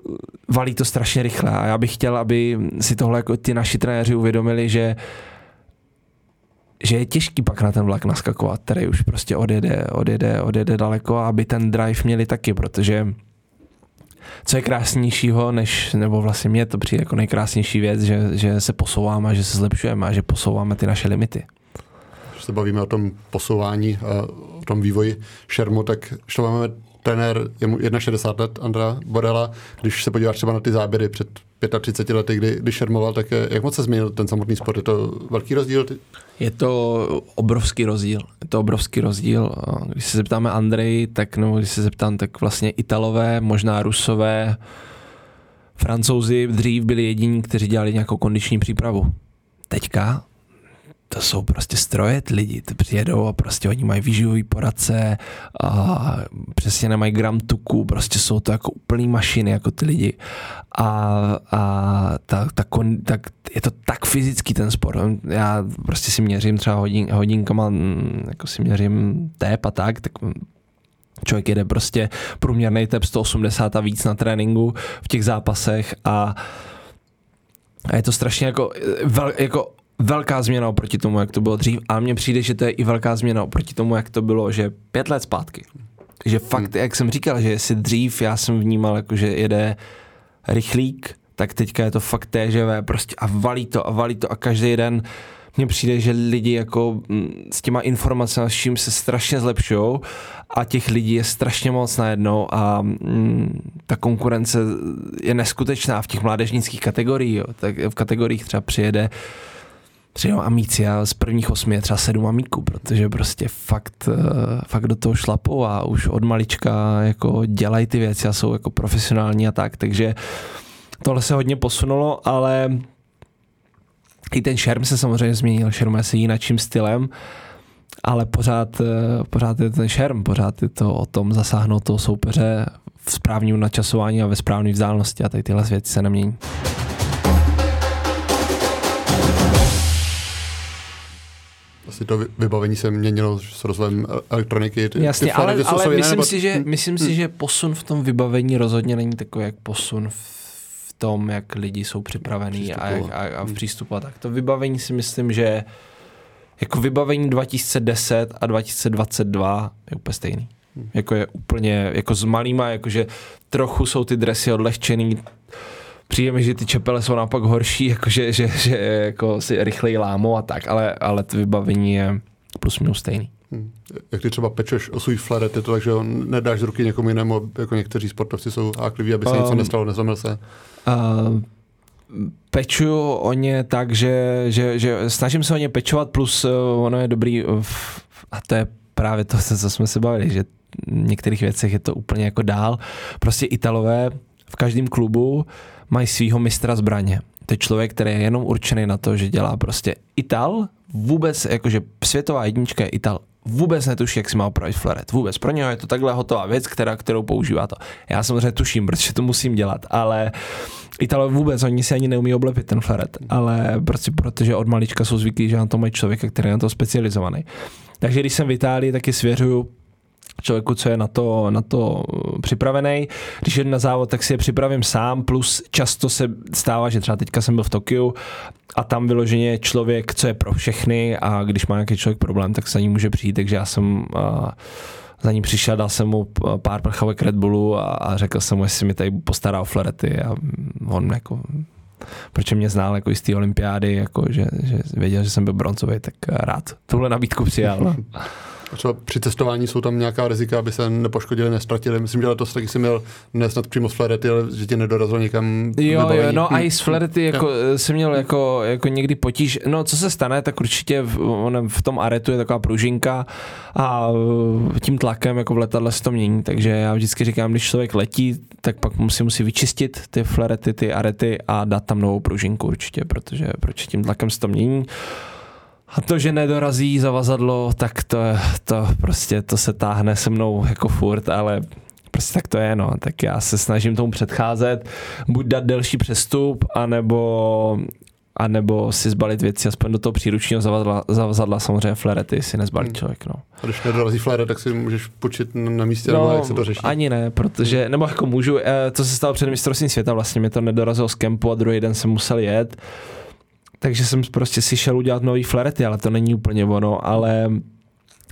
valí to strašně rychle. A já bych chtěl, aby si tohle jako ty naši trenéři uvědomili, že uh, že je těžký pak na ten vlak naskakovat, který už prostě odjede, odjede, odjede daleko, aby ten drive měli taky, protože co je krásnějšího, než, nebo vlastně mě to přijde jako nejkrásnější věc, že, že se posouváme že se zlepšujeme a že posouváme ty naše limity. Když se bavíme o tom posouvání a o tom vývoji šermu, tak to máme trenér, je mu 61 let, Andra Borela, když se podíváš třeba na ty záběry před 35 lety, kdy, kdy šermoval, tak jak moc se změnil ten samotný sport? Je to velký rozdíl? Je to obrovský rozdíl. Je to obrovský rozdíl. Když se zeptáme Andrej, tak no, když se zeptám, tak vlastně Italové, možná Rusové, Francouzi dřív byli jediní, kteří dělali nějakou kondiční přípravu. Teďka to jsou prostě stroje lidi, ty přijedou a prostě oni mají výživový poradce a přesně nemají gram tuku, prostě jsou to jako úplný mašiny, jako ty lidi. A, a ta, ta, tak je to tak fyzický ten sport. Já prostě si měřím třeba hodin, hodinkama, jako si měřím tép a tak, tak člověk jede prostě průměrný tep 180 a víc na tréninku v těch zápasech a a je to strašně jako, vel, jako velká změna oproti tomu, jak to bylo dřív. A mně přijde, že to je i velká změna oproti tomu, jak to bylo, že pět let zpátky. Že fakt, hmm. jak jsem říkal, že jestli dřív já jsem vnímal, jako že jede rychlík, tak teďka je to fakt TŽV prostě a valí to a valí to a každý den mně přijde, že lidi jako mm, s těma informacemi, s čím se strašně zlepšují a těch lidí je strašně moc najednou a mm, ta konkurence je neskutečná v těch mládežnických kategoriích. Jo. Tak v kategoriích třeba přijede přijdou amíci a z prvních osmi je třeba sedm amíků, protože prostě fakt, eh, fakt do toho šlapou a už od malička jako dělají ty věci a jsou jako profesionální a tak, takže tohle se hodně posunulo, ale i ten šerm se samozřejmě změnil, šerm se jinakším stylem, ale pořád, eh, pořád je ten šerm, pořád je to o tom zasáhnout toho soupeře v správním načasování a ve správné vzdálenosti a tady tyhle věci se nemění. Asi to vybavení se měnilo s rozvojem elektroniky. Ty, Jasně, ty ale, ale myslím, jiné, nebo... si, že, myslím hmm. si, že posun v tom vybavení rozhodně není takový, jak posun v tom, jak lidi jsou připravení a, jak, a, a v hmm. přístupu a tak. To vybavení si myslím, že jako vybavení 2010 a 2022 je úplně stejný. Hmm. Jako je úplně, jako s malýma, jakože trochu jsou ty dresy odlehčený, přijde mi, že ty čepele jsou naopak horší, jako že, že, že jako si rychleji lámou a tak, ale, ale to vybavení je plus minus stejný. Hmm. Jak ty třeba pečeš o svůj flaret, je to tak, že ho nedáš z ruky někomu jinému, jako někteří sportovci jsou hákliví, aby se um, něco nestalo, nezlomil se? Uh, pečuju o ně tak, že, že, že snažím se o ně pečovat, plus uh, ono je dobrý, uh, a to je právě to, co jsme se bavili, že v některých věcech je to úplně jako dál. Prostě Italové v každém klubu mají svého mistra zbraně. To je člověk, který je jenom určený na to, že dělá prostě Ital, vůbec jakože světová jednička je Ital vůbec netuší, jak si má opravit flaret. Vůbec. Pro něho je to takhle hotová věc, která, kterou používá to. Já samozřejmě tuším, protože to musím dělat, ale Italové vůbec, oni si ani neumí oblepit ten flaret, ale prostě protože od malička jsou zvyklí, že na to mají člověka, který je na to specializovaný. Takže když jsem v Itálii, taky svěřuju člověku, co je na to, na to připravený. Když jdu na závod, tak si je připravím sám, plus často se stává, že třeba teďka jsem byl v Tokiu a tam vyloženě člověk, co je pro všechny a když má nějaký člověk problém, tak se ní může přijít, takže já jsem za ní přišel, dal jsem mu pár prchavek Red Bullu a, a řekl jsem mu, jestli mi tady postará o flarety a on jako proč mě znal jako z té olympiády, jako, že, že věděl, že jsem byl bronzový, tak rád tuhle nabídku přijal. Třeba při cestování jsou tam nějaká rizika, aby se nepoškodili, nestratili. Myslím, že letos taky si měl nesnad přímo z Flarety, ale že tě nedorazil někam. Jo, jo, no a i s Flarety jako, jsem měl jako, jako někdy potíž. No, co se stane, tak určitě v, on, v tom aretu je taková pružinka a tím tlakem jako v letadle se to mění, takže já vždycky říkám, když člověk letí, tak pak musí, musí vyčistit ty flarety, ty arety a dát tam novou pružinku určitě, protože proč tím tlakem se to mění. A to, že nedorazí zavazadlo, tak to, to prostě to se táhne se mnou jako furt, ale prostě tak to je, no. Tak já se snažím tomu předcházet, buď dát delší přestup, anebo a nebo si zbalit věci aspoň do toho příručního zavazadla, zavazadla samozřejmě flerety si nezbalí hmm. člověk. No. A když nedorazí flare, tak si můžeš počít na místě, no, nebo jak se to řeší? Ani ne, protože, nebo jako můžu, eh, to se stalo před mistrovstvím světa, vlastně mě to nedorazilo z kempu a druhý den jsem musel jet takže jsem prostě si šel udělat nový flarety, ale to není úplně ono, ale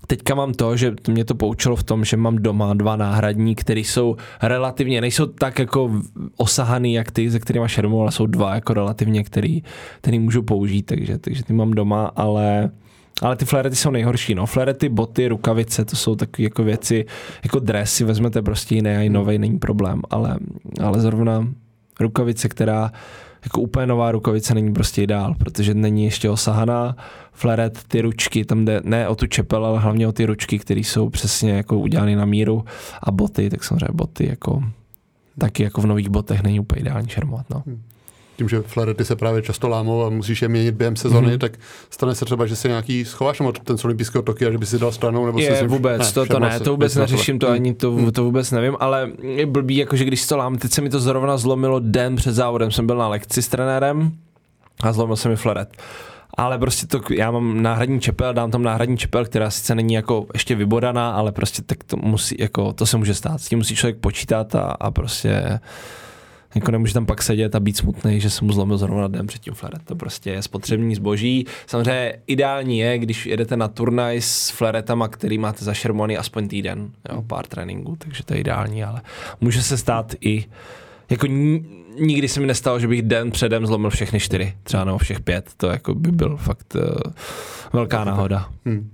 teďka mám to, že mě to poučilo v tom, že mám doma dva náhradní, které jsou relativně, nejsou tak jako osahaný, jak ty, ze kterými šermu, ale jsou dva jako relativně, který, který můžu použít, takže, takže ty mám doma, ale ale ty flarety jsou nejhorší, no. Flarety, boty, rukavice, to jsou takové jako věci, jako dresy, vezmete prostě jiné a i nový, není problém, ale, ale zrovna rukavice, která jako úplně nová rukavice není prostě ideál, protože není ještě osahaná. Flaret, ty ručky, tam jde ne o tu čepel, ale hlavně o ty ručky, které jsou přesně jako udělány na míru a boty, tak samozřejmě boty jako taky jako v nových botech není úplně ideální šermovat. No. Hmm tím, že flarety se právě často lámou a musíš je měnit během sezony, mm-hmm. tak stane se třeba, že si nějaký schováš od ten z olympijského a že by si dal stranou, nebo je, si vůbec, ne, to, to ne, to vůbec neřeším, to ani to, to vůbec nevím, ale je blbý, jakože když to lám, teď se mi to zrovna zlomilo den před závodem, jsem byl na lekci s trenérem a zlomil se mi flaret. Ale prostě to, já mám náhradní čepel, dám tam náhradní čepel, která sice není jako ještě vybodaná, ale prostě tak to musí, jako to se může stát, s tím musí člověk počítat a, a prostě jako nemůže tam pak sedět a být smutný, že se mu zlomil zrovna den předtím flaret. To prostě je spotřební zboží. Samozřejmě ideální je, když jedete na turnaj s flaretama, který máte zašermovaný aspoň týden, jo, pár tréninků, takže to je ideální, ale může se stát i jako nikdy se mi nestalo, že bych den předem zlomil všechny čtyři, třeba nebo všech pět, to jako by byl fakt uh, velká náhoda. Hmm.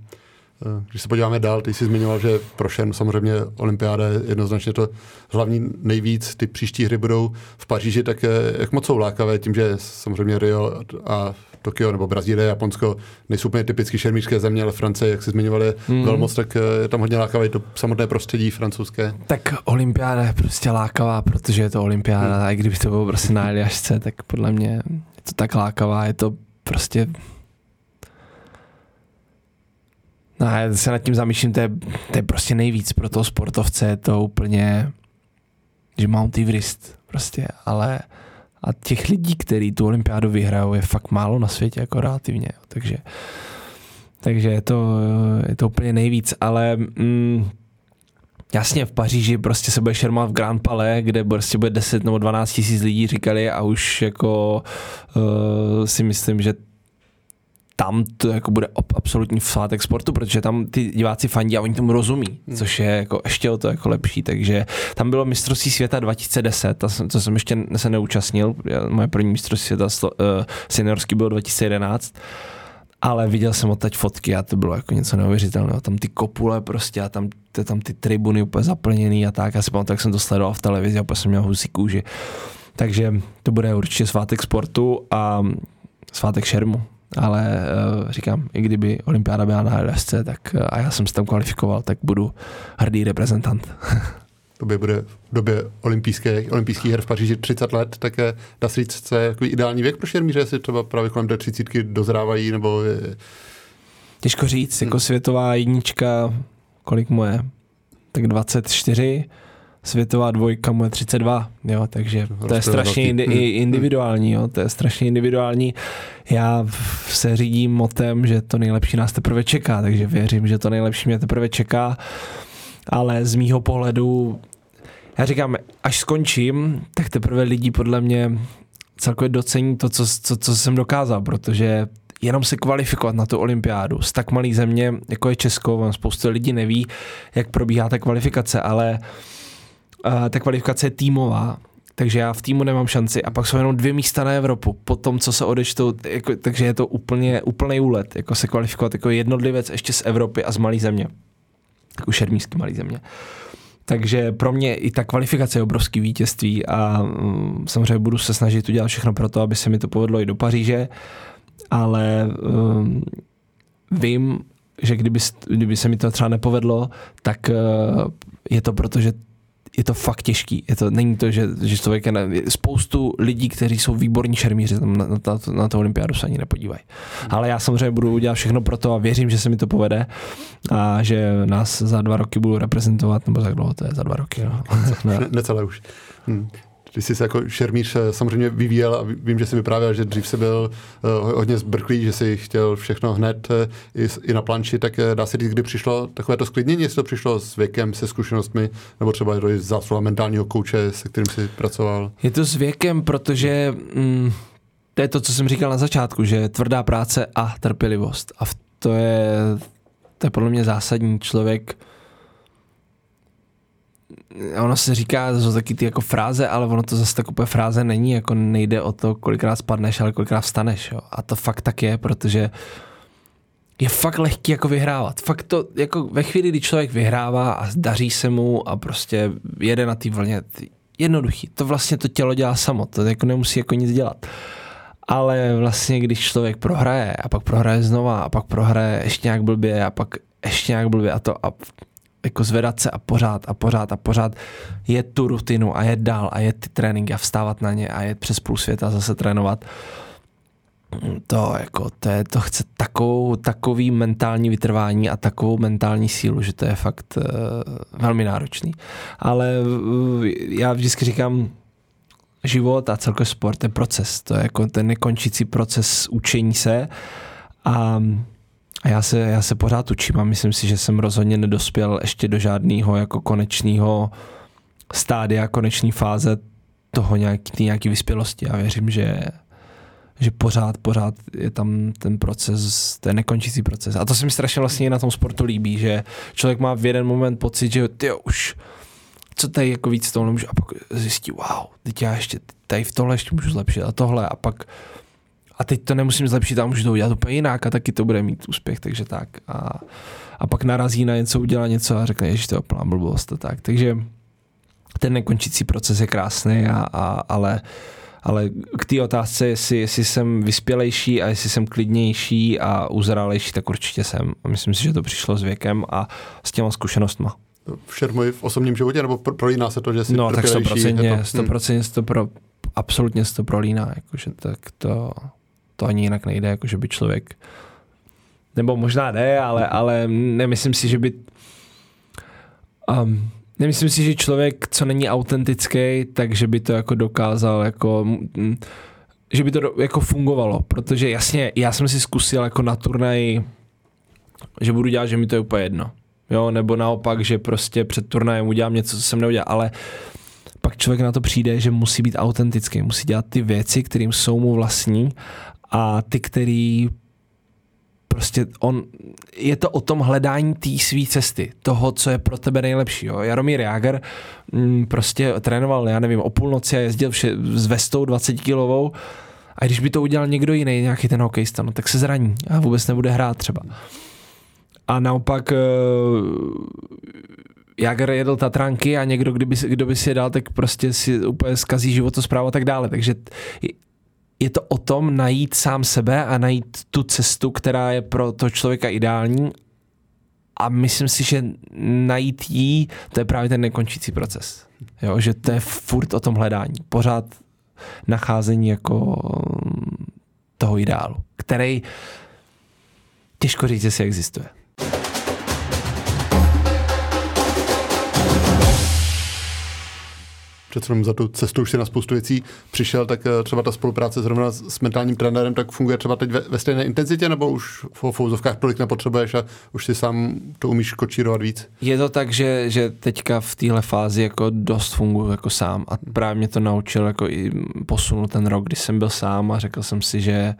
Eh, když se podíváme dál, ty jsi zmiňoval, že pro Šen samozřejmě olympiáda je jednoznačně to hlavní nejvíc. Ty příští hry budou v Paříži, tak eh, jak moc jsou lákavé tím, že samozřejmě Rio a Tokio nebo Brazílie, Japonsko nejsou úplně typicky šermířské země, ale Francie, jak jsi zmiňovali, hmm. velmoc, tak eh, je tam hodně lákavé to samotné prostředí francouzské. Tak olympiáda je prostě lákavá, protože je to olympiáda, hmm. a i kdyby to bylo prostě na Eliašce, tak podle mě je to tak lákavá, je to prostě No já se nad tím zamýšlím, to je, to je prostě nejvíc pro toho sportovce, to úplně, že Mount Everest prostě, ale a těch lidí, kteří tu olympiádu vyhrajou, je fakt málo na světě, jako relativně, takže takže je to, je to úplně nejvíc, ale mm, jasně v Paříži prostě se bude šermat v Grand Palais, kde prostě bude 10 nebo 12 tisíc lidí říkali a už jako uh, si myslím, že tam to jako bude absolutní svátek sportu, protože tam ty diváci fandí a oni tomu rozumí, hmm. což je jako ještě o to jako lepší. Takže tam bylo mistrovství světa 2010, to jsem, to jsem ještě se neúčastnil, moje první mistrovství světa uh, seniorský bylo 2011 ale viděl jsem odtaď fotky a to bylo jako něco neuvěřitelného. Tam ty kopule prostě a tam, tam ty tribuny úplně zaplněný a tak. Já si pamatuju, jak jsem to sledoval v televizi a úplně jsem měl husí kůži. Takže to bude určitě svátek sportu a svátek šermu ale uh, říkám, i kdyby olympiáda byla na LSC, tak uh, a já jsem se tam kvalifikoval, tak budu hrdý reprezentant. to by bude v době olympijské, olympijských her v Paříži 30 let, tak je, dá se říct, co je takový ideální věk pro šermíře, jestli třeba právě kolem té 30 dozrávají, nebo je, Těžko říct, jako světová jednička, kolik mu je? Tak 24, světová dvojka mu je 32, jo, takže to je strašně indi- individuální, jo, to je strašně individuální. Já se řídím motem, že to nejlepší nás teprve čeká, takže věřím, že to nejlepší mě teprve čeká, ale z mýho pohledu já říkám, až skončím, tak teprve lidi podle mě celkově docení to, co, co, co jsem dokázal, protože jenom se kvalifikovat na tu olympiádu z tak malý země, jako je Česko, spoustu lidí neví, jak probíhá ta kvalifikace, ale uh, ta kvalifikace je týmová, takže já v týmu nemám šanci a pak jsou jenom dvě místa na Evropu po tom, co se odečtou, jako, takže je to úplně úplný úlet, jako se kvalifikovat jako jednotlivec ještě z Evropy a z malý země, jako šermířský malý země. Takže pro mě i ta kvalifikace je obrovský vítězství a um, samozřejmě budu se snažit udělat všechno pro to, aby se mi to povedlo i do Paříže, ale um, vím, že kdyby, kdyby se mi to třeba nepovedlo, tak uh, je to proto, že je to fakt těžký. Je to, není to, že, že člověk je, na, je spoustu lidí, kteří jsou výborní šermíři, tam na, na, na, to olympiádu se ani nepodívají. Ale já samozřejmě budu udělat všechno pro to a věřím, že se mi to povede a že nás za dva roky budu reprezentovat, nebo za dlouho to je, za dva roky. No. ne, necelé už. Hm. Ty jsi se jako šermíř eh, samozřejmě vyvíjel a vím, že jsi vyprávěl, že dřív jsi byl uh, hodně zbrklý, že jsi chtěl všechno hned uh, i, i na planči, tak dá se říct, kdy přišlo takové to sklidnění, jestli to přišlo s věkem, se zkušenostmi, nebo třeba i zásluha mentálního kouče, se kterým jsi pracoval? Je to s věkem, protože mm, to je to, co jsem říkal na začátku, že tvrdá práce a trpělivost. A to je, to je podle mě zásadní člověk, ono se říká, to jsou taky ty jako fráze, ale ono to zase tak úplně fráze není, jako nejde o to, kolikrát spadneš, ale kolikrát vstaneš, jo. A to fakt tak je, protože je fakt lehký jako vyhrávat. Fakt to, jako ve chvíli, kdy člověk vyhrává a daří se mu a prostě jede na té vlně, jednoduchý. To vlastně to tělo dělá samo, to jako nemusí jako nic dělat. Ale vlastně, když člověk prohraje a pak prohraje znova a pak prohraje ještě nějak blbě a pak ještě nějak blbě a to a jako zvedat se a pořád a pořád a pořád je tu rutinu a je dál a je ty tréninky a vstávat na ně a je přes půl světa zase trénovat. To, jako, to, je, to chce takovou, takový mentální vytrvání a takovou mentální sílu, že to je fakt uh, velmi náročný. Ale uh, já vždycky říkám, život a celkově sport je proces. To je jako ten nekončící proces učení se a a já se, já se pořád učím a myslím si, že jsem rozhodně nedospěl ještě do žádného jako konečného stádia, konečné fáze toho nějaký, nějaký vyspělosti. Já věřím, že, že pořád, pořád je tam ten proces, ten nekončící proces. A to se mi strašně vlastně na tom sportu líbí, že člověk má v jeden moment pocit, že ty už co tady jako víc toho nemůžu a pak zjistí, wow, teď já ještě tady v tohle ještě můžu zlepšit a tohle a pak a teď to nemusím zlepšit a můžu to udělat úplně jinak a taky to bude mít úspěch, takže tak. A, a pak narazí na něco, udělá něco a řekne, že to je plná blbost a tak. Takže ten nekončící proces je krásný, a, a, ale, ale k té otázce, jestli, jestli jsem vyspělejší a jestli jsem klidnější a uzrálejší, tak určitě jsem. A myslím si, že to přišlo s věkem a s těma zkušenostma. V šermuji v osobním životě, nebo prolíná se to, že jsi No tak 100%, 100%, 100 pro, absolutně se to prolíná, jakože tak to, to ani jinak nejde, jako že by člověk, nebo možná ne, ale, ale nemyslím si, že by um, nemyslím si, že člověk, co není autentický, takže by to jako dokázal jako že by to jako fungovalo, protože jasně, já jsem si zkusil jako na turnaj, že budu dělat, že mi to je úplně jedno. Jo, nebo naopak, že prostě před turnajem udělám něco, co jsem neudělal, ale pak člověk na to přijde, že musí být autentický, musí dělat ty věci, kterým jsou mu vlastní a ty, který prostě on, je to o tom hledání té své cesty, toho, co je pro tebe nejlepší. Jo. Jaromír Jáger mm, prostě trénoval, já nevím, o půlnoci a jezdil vše, s vestou 20 kilovou a když by to udělal někdo jiný, nějaký ten hokejista, no, tak se zraní a vůbec nebude hrát třeba. A naopak uh, Jager jedl Tatranky a někdo, kdyby, kdo by si je dal, tak prostě si úplně zkazí životosprávu a tak dále. Takže je to o tom najít sám sebe a najít tu cestu, která je pro to člověka ideální a myslím si, že najít jí, to je právě ten nekončící proces. Jo, že to je furt o tom hledání. Pořád nacházení jako mm, toho ideálu, který Těžko říct, jestli existuje. Přece jenom za tu cestu už si na spoustu věcí přišel, tak eh, třeba ta spolupráce zrovna s mentálním trenérem, tak funguje třeba teď ve, ve stejné intenzitě, nebo už v fouzovkách tolik nepotřebuješ a už si sám to umíš kočírovat víc? Je to tak, že, že teďka v téhle fázi jako dost funguji jako sám a právě mě to naučil jako i posunul ten rok, kdy jsem byl sám a řekl jsem si, že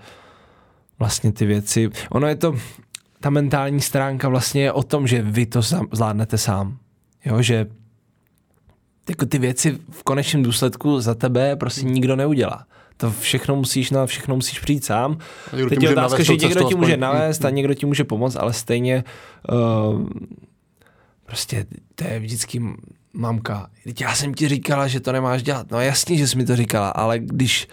vlastně ty věci, ono je to, ta mentální stránka vlastně je o tom, že vy to zvládnete sám. Jo, že jako ty věci v konečném důsledku za tebe prostě nikdo neudělá. To všechno musíš na všechno musíš přijít sám. Teď je otázka, že někdo ti může navést a někdo ti může pomoct, ale stejně uh, prostě to je vždycky mamka. Já jsem ti říkala, že to nemáš dělat. No jasně, že jsi mi to říkala, ale když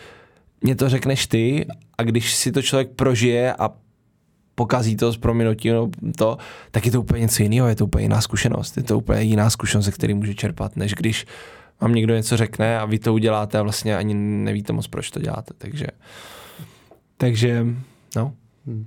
mě to řekneš ty a když si to člověk prožije a pokazí to s prominutím no, to, tak je to úplně něco jiného, je to úplně jiná zkušenost. Je to úplně jiná zkušenost, ze který může čerpat, než když vám někdo něco řekne a vy to uděláte a vlastně ani nevíte moc, proč to děláte. Takže, takže no. Hmm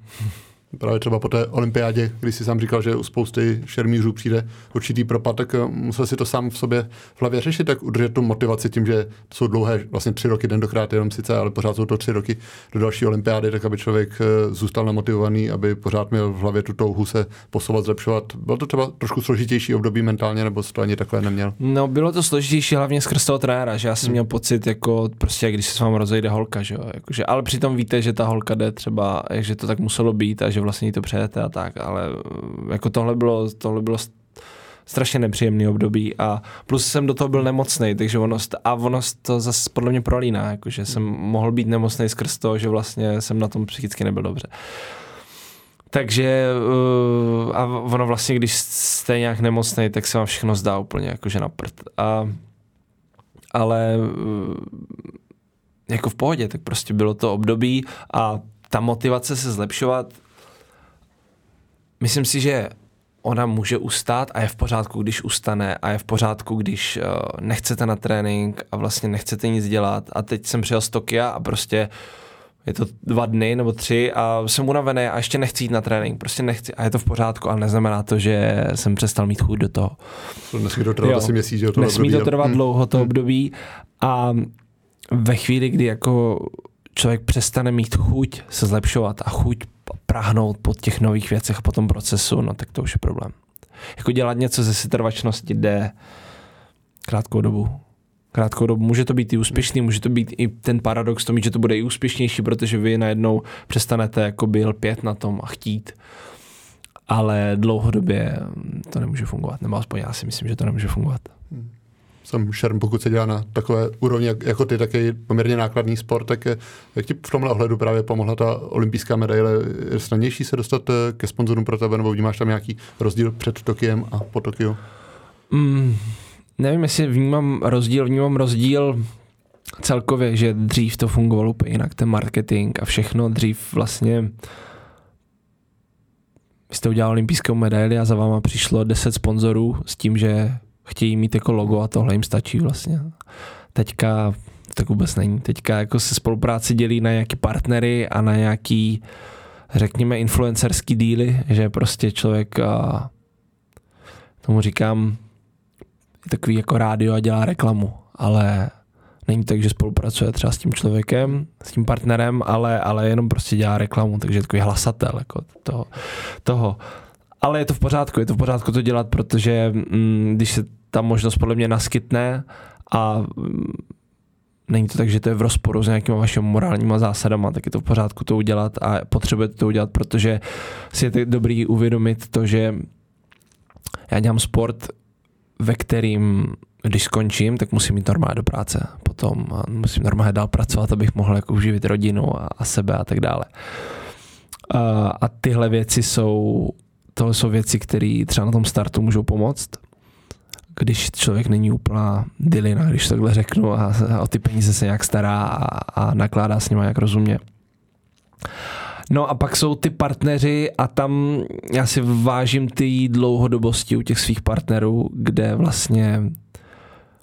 právě třeba po té olympiádě, když si sám říkal, že u spousty šermířů přijde určitý propad, tak eh, musel si to sám v sobě v hlavě řešit, tak udržet tu motivaci tím, že jsou dlouhé, vlastně tři roky tentokrát jenom sice, ale pořád jsou to tři roky do další olympiády, tak aby člověk eh, zůstal namotivovaný, aby pořád měl v hlavě tu touhu se posouvat, zlepšovat. Bylo to třeba trošku složitější období mentálně, nebo jsi to ani takhle neměl? No, bylo to složitější hlavně skrz toho trenéra, že já jsem hmm. měl pocit, jako prostě, když se s vámi rozejde holka, že jo, jakože, ale přitom víte, že ta holka jde třeba, že to tak muselo být a že vlastně to přejete a tak, ale eh, jako tohle bylo, tohle bylo strašně nepříjemný období a plus jsem do toho byl nemocný, takže ono, a ono to zase podle mě prolíná, jakože jsem mohl být nemocný skrz to, že vlastně jsem na tom psychicky nebyl dobře. Takže uh, a ono vlastně, když jste nějak nemocný, tak se vám všechno zdá úplně jakože na prd. A, ale uh, jako v pohodě, tak prostě bylo to období a ta motivace se zlepšovat myslím si, že ona může ustát a je v pořádku, když ustane a je v pořádku, když uh, nechcete na trénink a vlastně nechcete nic dělat a teď jsem přijel z Tokia a prostě je to dva dny nebo tři a jsem unavený a ještě nechci jít na trénink, prostě nechci a je to v pořádku, ale neznamená to, že jsem přestal mít chuť do toho. To nesmí to trvat asi měsíc, že to Nesmí období, to trvat hmm. dlouho to hmm. období a ve chvíli, kdy jako člověk přestane mít chuť se zlepšovat a chuť prahnout po těch nových věcech po tom procesu, no tak to už je problém. Jako dělat něco ze setrvačnosti jde krátkou dobu. Krátkou dobu. Může to být i úspěšný, může to být i ten paradox tom, že to bude i úspěšnější, protože vy najednou přestanete jako byl pět na tom a chtít. Ale dlouhodobě to nemůže fungovat. Nebo aspoň já si myslím, že to nemůže fungovat. Hmm jsem šerm, pokud se dělá na takové úrovni jako ty, tak je poměrně nákladný sport, tak je, jak ti v tomhle ohledu právě pomohla ta olympijská medaile? Je snadnější se dostat eh, ke sponzorům pro tebe, nebo vnímáš tam nějaký rozdíl před Tokiem a po Tokiu? Mm, nevím, jestli vnímám rozdíl, vnímám rozdíl celkově, že dřív to fungovalo úplně jinak, ten marketing a všechno, dřív vlastně jste udělal olympijskou medaili a za váma přišlo 10 sponzorů s tím, že chtějí mít jako logo a tohle jim stačí vlastně. Teďka tak vůbec není. Teďka jako se spolupráci dělí na nějaký partnery a na nějaký řekněme influencerský díly, že prostě člověk a tomu říkám je takový jako rádio a dělá reklamu, ale není tak, že spolupracuje třeba s tím člověkem, s tím partnerem, ale, ale jenom prostě dělá reklamu, takže je takový hlasatel jako toho. toho ale je to v pořádku, je to v pořádku to dělat, protože mm, když se ta možnost podle mě naskytne a mm, není to tak, že to je v rozporu s nějakýma vašimi morálníma zásadama, tak je to v pořádku to udělat a potřebujete to udělat, protože si je dobrý uvědomit to, že já dělám sport, ve kterým když skončím, tak musím jít normálně do práce. Potom musím normálně dál pracovat, abych mohl jako uživit rodinu a, a sebe a tak dále. A, a tyhle věci jsou tohle jsou věci, které třeba na tom startu můžou pomoct, když člověk není úplná dilina, když takhle řeknu, a, a o ty peníze se nějak stará a, a nakládá s nimi jak rozumně. No a pak jsou ty partneři a tam já si vážím ty dlouhodobosti u těch svých partnerů, kde vlastně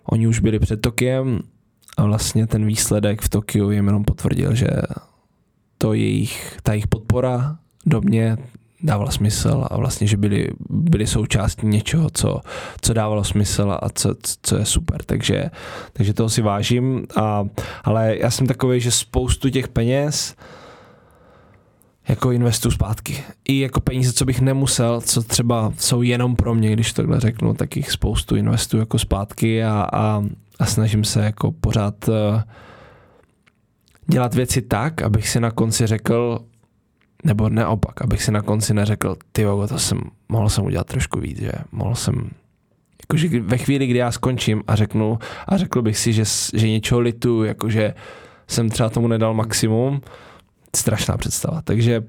oni už byli před Tokiem a vlastně ten výsledek v Tokiu jim jenom potvrdil, že to jejich, ta jejich podpora do mě dávala smysl a vlastně, že byli, byli součástí něčeho, co, co dávalo smysl a co, co je super. Takže, takže toho si vážím. A, ale já jsem takový, že spoustu těch peněz jako investu zpátky. I jako peníze, co bych nemusel, co třeba jsou jenom pro mě, když takhle řeknu, tak jich spoustu investu jako zpátky a, a, a snažím se jako pořád uh, dělat věci tak, abych si na konci řekl, nebo neopak, abych si na konci neřekl, ty to jsem, mohl jsem udělat trošku víc, že? Mohl jsem, jakože ve chvíli, kdy já skončím a řeknu, a řekl bych si, že, že něčeho litu, jakože jsem třeba tomu nedal maximum, strašná představa, takže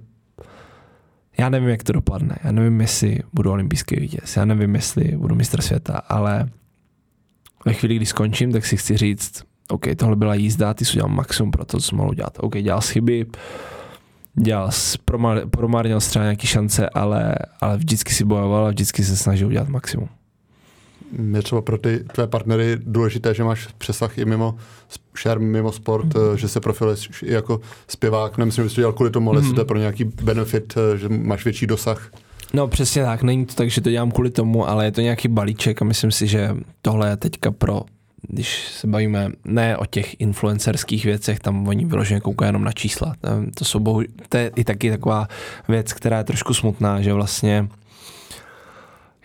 já nevím, jak to dopadne, já nevím, jestli budu olympijský vítěz, já nevím, jestli budu mistr světa, ale ve chvíli, kdy skončím, tak si chci říct, OK, tohle byla jízda, ty jsi udělal maximum pro to, co jsi mohl udělat. OK, dělal chyby, dělal, promar, promarnil třeba nějaké šance, ale, ale vždycky si bojoval a vždycky se snažil udělat maximum. Je třeba pro ty tvé partnery důležité, že máš přesah i mimo share, mimo sport, mm. že se profiluješ i jako zpěvák. Nemyslím, že jsi to dělal kvůli tomu, ale mm. to je pro nějaký benefit, eh, že máš větší dosah. No přesně tak, není to tak, že to dělám kvůli tomu, ale je to nějaký balíček a myslím si, že tohle je teďka pro když se bavíme ne o těch influencerských věcech, tam oni vyloženě koukají jenom na čísla. To, jsou bohu, to je i taky taková věc, která je trošku smutná, že vlastně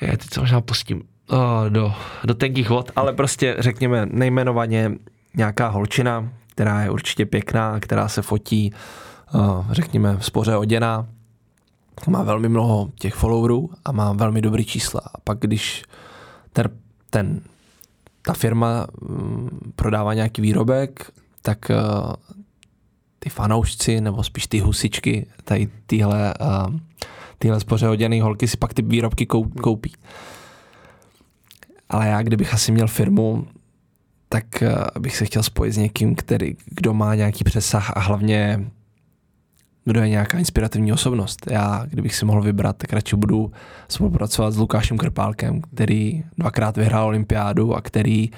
je, teď se možná pustím oh, do, do tenkých vod, ale prostě řekněme nejmenovaně nějaká holčina, která je určitě pěkná, která se fotí, oh, řekněme, spoře oděná, má velmi mnoho těch followerů a má velmi dobrý čísla. A pak když ten, ten ta firma mm, prodává nějaký výrobek, tak eh, ty fanoušci, nebo spíš ty husičky, tady tyhle, eh, tyhle spořehoděný holky si pak ty výrobky koupí. Ale já, kdybych asi měl firmu, tak eh, bych se chtěl spojit s někým, který, kdo má nějaký přesah a hlavně kdo je nějaká inspirativní osobnost. Já, kdybych si mohl vybrat, tak radši budu spolupracovat s Lukášem Krpálkem, který dvakrát vyhrál olympiádu a který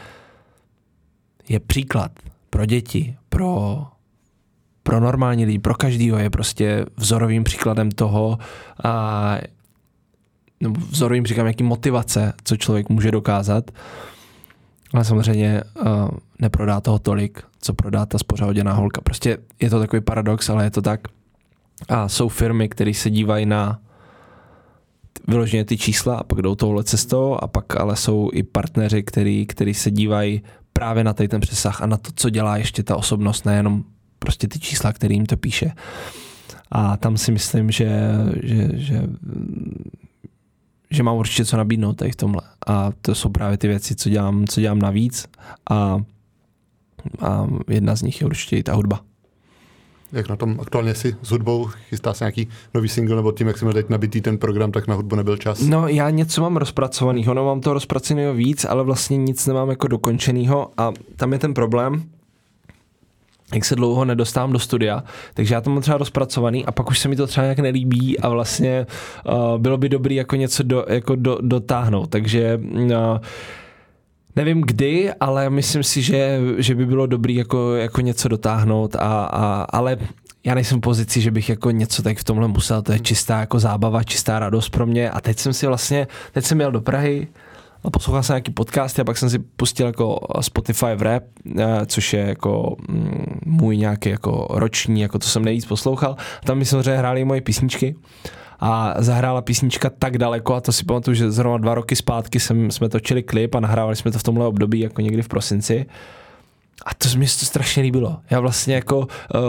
je příklad pro děti, pro, pro normální lidi, pro každýho je prostě vzorovým příkladem toho a nebo vzorovým příkladem jaký motivace, co člověk může dokázat. Ale samozřejmě uh, neprodá toho tolik, co prodá ta spořáděná holka. Prostě je to takový paradox, ale je to tak. A jsou firmy, které se dívají na vyloženě ty čísla a pak jdou touhle cestou a pak ale jsou i partneři, který, který se dívají právě na ten přesah a na to, co dělá ještě ta osobnost, nejenom prostě ty čísla, který jim to píše. A tam si myslím, že, že, že, že mám určitě co nabídnout tady v tomhle. A to jsou právě ty věci, co dělám, co dělám navíc a, a jedna z nich je určitě i ta hudba. Jak na tom aktuálně si s hudbou? Chystá se nějaký nový single, nebo tím, jak jsme teď nabitý ten program, tak na hudbu nebyl čas? No, já něco mám rozpracovaného, no mám to rozpracovaného víc, ale vlastně nic nemám jako dokončeného a tam je ten problém, jak se dlouho nedostávám do studia, takže já to mám třeba rozpracovaný a pak už se mi to třeba nějak nelíbí a vlastně uh, bylo by dobrý jako něco do, jako do, dotáhnout, takže uh, Nevím kdy, ale myslím si, že, že by bylo dobré jako, jako něco dotáhnout, a, a, ale já nejsem v pozici, že bych jako něco tak v tomhle musel, to je čistá jako zábava, čistá radost pro mě. A teď jsem si vlastně, teď jsem jel do Prahy, a poslouchal jsem nějaký podcast a pak jsem si pustil jako Spotify v rap, eh, což je jako mm, můj nějaký jako roční, jako to jsem nejvíc poslouchal. A tam mi samozřejmě hráli moje písničky a zahrála písnička tak daleko a to si pamatuju, že zrovna dva roky zpátky jsem, jsme točili klip a nahrávali jsme to v tomhle období jako někdy v prosinci. A to mi to strašně líbilo. Já vlastně jako uh,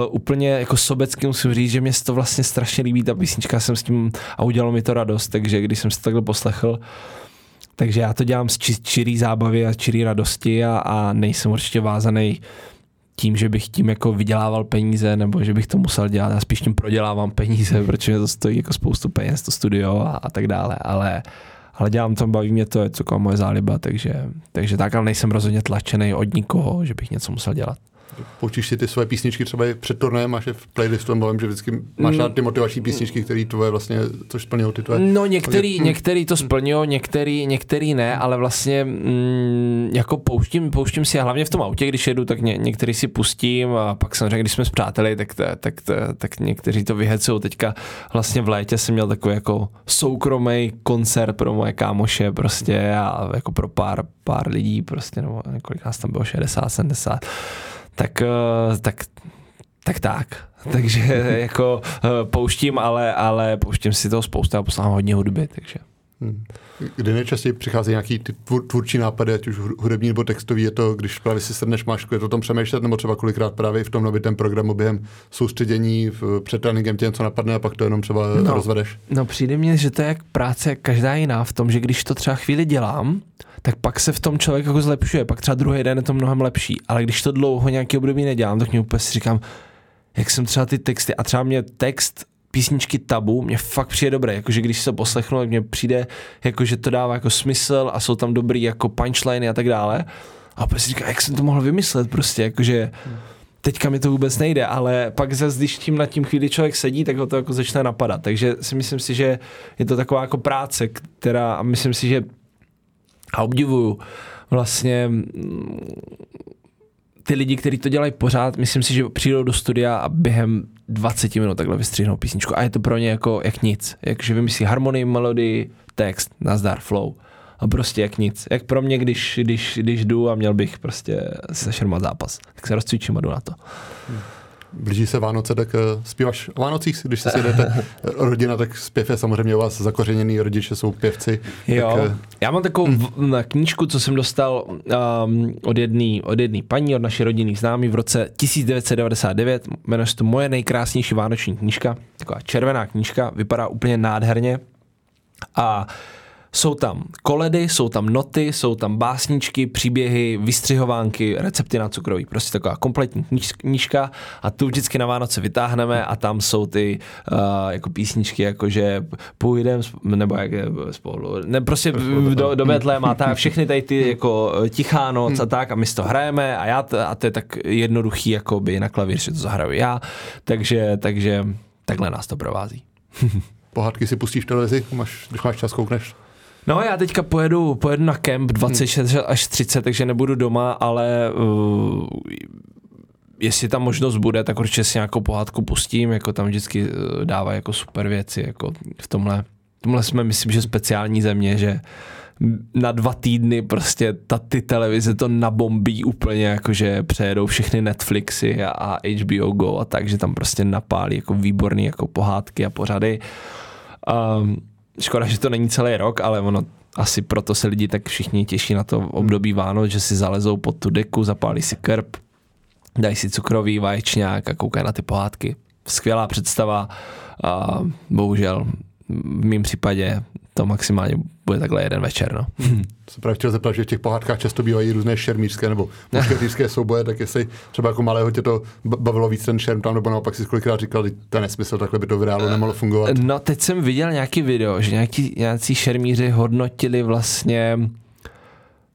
úplně jako sobecky musím říct, že mě to vlastně strašně líbí ta písnička, jsem s tím a udělalo mi to radost, takže když jsem si takhle poslechl, takže já to dělám z či, čirý zábavy a čirý radosti a, a nejsem určitě vázaný tím, že bych tím jako vydělával peníze, nebo že bych to musel dělat. Já spíš tím prodělávám peníze, protože to stojí jako spoustu peněz, to studio a, a tak dále, ale ale dělám to, baví mě to, je to moje záliba, takže, takže tak, ale nejsem rozhodně tlačený od nikoho, že bych něco musel dělat. Poučíš si ty své písničky třeba i před turnajem, máš je v playlistu, nebo že vždycky máš rád ty motivační písničky, které tvoje vlastně, což splňují ty tvoje. No některý, hmm. některý to splňují, některý, některý ne, ale vlastně mm, jako pouštím, pouštím si a hlavně v tom autě, když jedu, tak ně, některý si pustím a pak samozřejmě, když jsme s přáteli, tak, tak, tak, tak někteří to vyhecou. Teďka vlastně v létě jsem měl takový jako soukromý koncert pro moje kámoše prostě a jako pro pár, pár lidí prostě, nebo několik nás tam bylo, 60, 70 tak, eh, tak, tak tak. Takže jako eh, pouštím, ale, ale pouštím si toho spousta a poslám hodně hudby, takže. Hmm. Kdy nejčastěji přichází nějaký ty tvůr, tvůrčí nápady, ať už hudební nebo textový, je to, když právě si sedneš, máš je to tom přemýšlet, nebo třeba kolikrát právě v tom novitém programu během soustředění v, před tréninkem tě něco napadne a pak to jenom třeba no, rozvedeš? No přijde mně, že to je jak práce každá jiná v tom, že když to třeba chvíli dělám, tak pak se v tom člověk jako zlepšuje, pak třeba druhý den je to mnohem lepší, ale když to dlouho nějaký období nedělám, tak mě úplně si říkám, jak jsem třeba ty texty, a třeba mě text písničky tabu mě fakt přijde dobré, jakože když se poslechnu, tak mě přijde, jakože to dává jako smysl a jsou tam dobrý jako punchliny a tak dále. A opět si říkám, jak jsem to mohl vymyslet prostě, jakože teďka mi to vůbec nejde, ale pak zase, když tím nad tím chvíli člověk sedí, tak ho to jako začne napadat. Takže si myslím si, že je to taková jako práce, která, a myslím si, že a obdivuju vlastně mm, ty lidi, kteří to dělají pořád, myslím si, že přijdou do studia a během 20 minut takhle vystřihnou písničku a je to pro ně jako jak nic. Jakže vymyslí harmonii, melodii, text, nazdar, flow. A prostě jak nic. Jak pro mě, když, když, když jdu a měl bych prostě se šermat zápas, tak se rozcvičím a jdu na to. Hmm. Blíží se Vánoce, tak uh, zpíváš o Vánocích, když se sjedete rodina, tak zpěv je samozřejmě u vás zakořeněný, rodiče jsou pěvci. Jo, tak, uh, já mám takovou hmm. knížku, co jsem dostal um, od jedné od jedný paní, od naší rodinných známí v roce 1999, jmenuje se to Moje nejkrásnější vánoční knížka, taková červená knížka, vypadá úplně nádherně a uh, jsou tam koledy, jsou tam noty, jsou tam básničky, příběhy, vystřihovánky, recepty na cukroví. Prostě taková kompletní knížka a tu vždycky na Vánoce vytáhneme a tam jsou ty uh, jako písničky, jako že půjdem, nebo jak je spolu, ne, prostě do, do Betléma, tak všechny tady ty jako tichá noc a tak a my si to hrajeme a já, a to je tak jednoduchý, jako by na klavír, že to zahraju já, takže, takže takhle nás to provází. Pohádky si pustíš v televizi, máš, když máš čas, koukneš? No já teďka pojedu, pojedu na kemp 26 hmm. až 30, takže nebudu doma, ale uh, jestli tam možnost bude, tak určitě si nějakou pohádku pustím, jako tam vždycky uh, dává jako super věci, jako v tomhle, v tomhle jsme myslím, že speciální země, že na dva týdny prostě ta, ty televize to nabombí úplně, jakože přejedou všechny Netflixy a, a HBO Go a tak, že tam prostě napálí jako výborný jako pohádky a pořady. Um, škoda, že to není celý rok, ale ono asi proto se lidi tak všichni těší na to období Vánoc, že si zalezou pod tu deku, zapálí si krb, dají si cukrový vaječňák a koukají na ty pohádky. Skvělá představa a bohužel v mém případě to maximálně bude takhle jeden večer. No. Hmm. Se právě chtěl zeptat, že v těch pohádkách často bývají různé šermířské nebo mušketýřské souboje, tak jestli třeba jako malého tě to bavilo víc ten šerm tam, nebo naopak si kolikrát říkal, že to je nesmysl, takhle by to v reálu nemohlo fungovat. No teď jsem viděl nějaký video, že nějaký, nějací šermíři hodnotili vlastně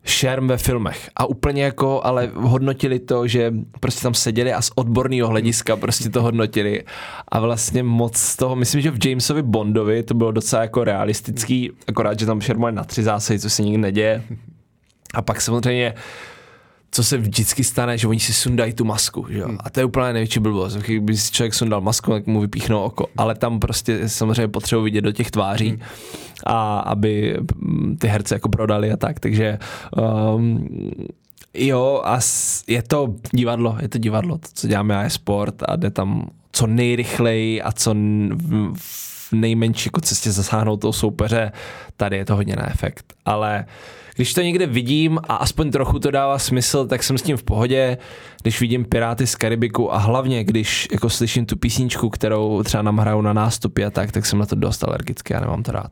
šerm ve filmech. A úplně jako, ale hodnotili to, že prostě tam seděli a z odborného hlediska prostě to hodnotili. A vlastně moc toho, myslím, že v Jamesovi Bondovi to bylo docela jako realistický, akorát, že tam šerm na tři zásahy, co se nikdy neděje. A pak samozřejmě co se vždycky stane, že oni si sundají tu masku, že jo? Hmm. A to je úplně největší blbost. Kdyby si člověk sundal masku, tak mu vypíchnou oko. Ale tam prostě samozřejmě potřebuji vidět do těch tváří, hmm. a aby mm, ty herce jako prodali a tak. Takže um, jo, a je to divadlo, je to divadlo. To, co děláme, je sport a jde tam co nejrychleji a co v nejmenší jako cestě zasáhnout toho soupeře. Tady je to hodně na efekt. Ale uh, když to někde vidím a aspoň trochu to dává smysl, tak jsem s tím v pohodě. Když vidím Piráty z Karibiku a hlavně, když jako slyším tu písničku, kterou třeba nám hrajou na nástupy a tak, tak jsem na to dost alergický a nemám to rád.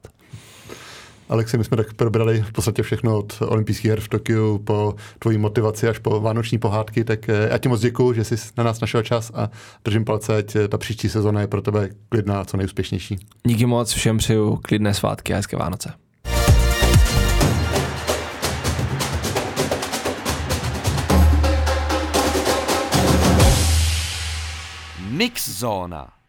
Alexi, my jsme tak probrali v podstatě všechno od olympijských her v Tokiu po tvojí motivaci až po vánoční pohádky, tak eh, já ti moc děkuji, že jsi na nás našel čas a držím palce, ať eh, ta příští sezóna je pro tebe klidná a co nejúspěšnější. Díky moc, všem přeju klidné svátky a hezké Vánoce. Mixsauna.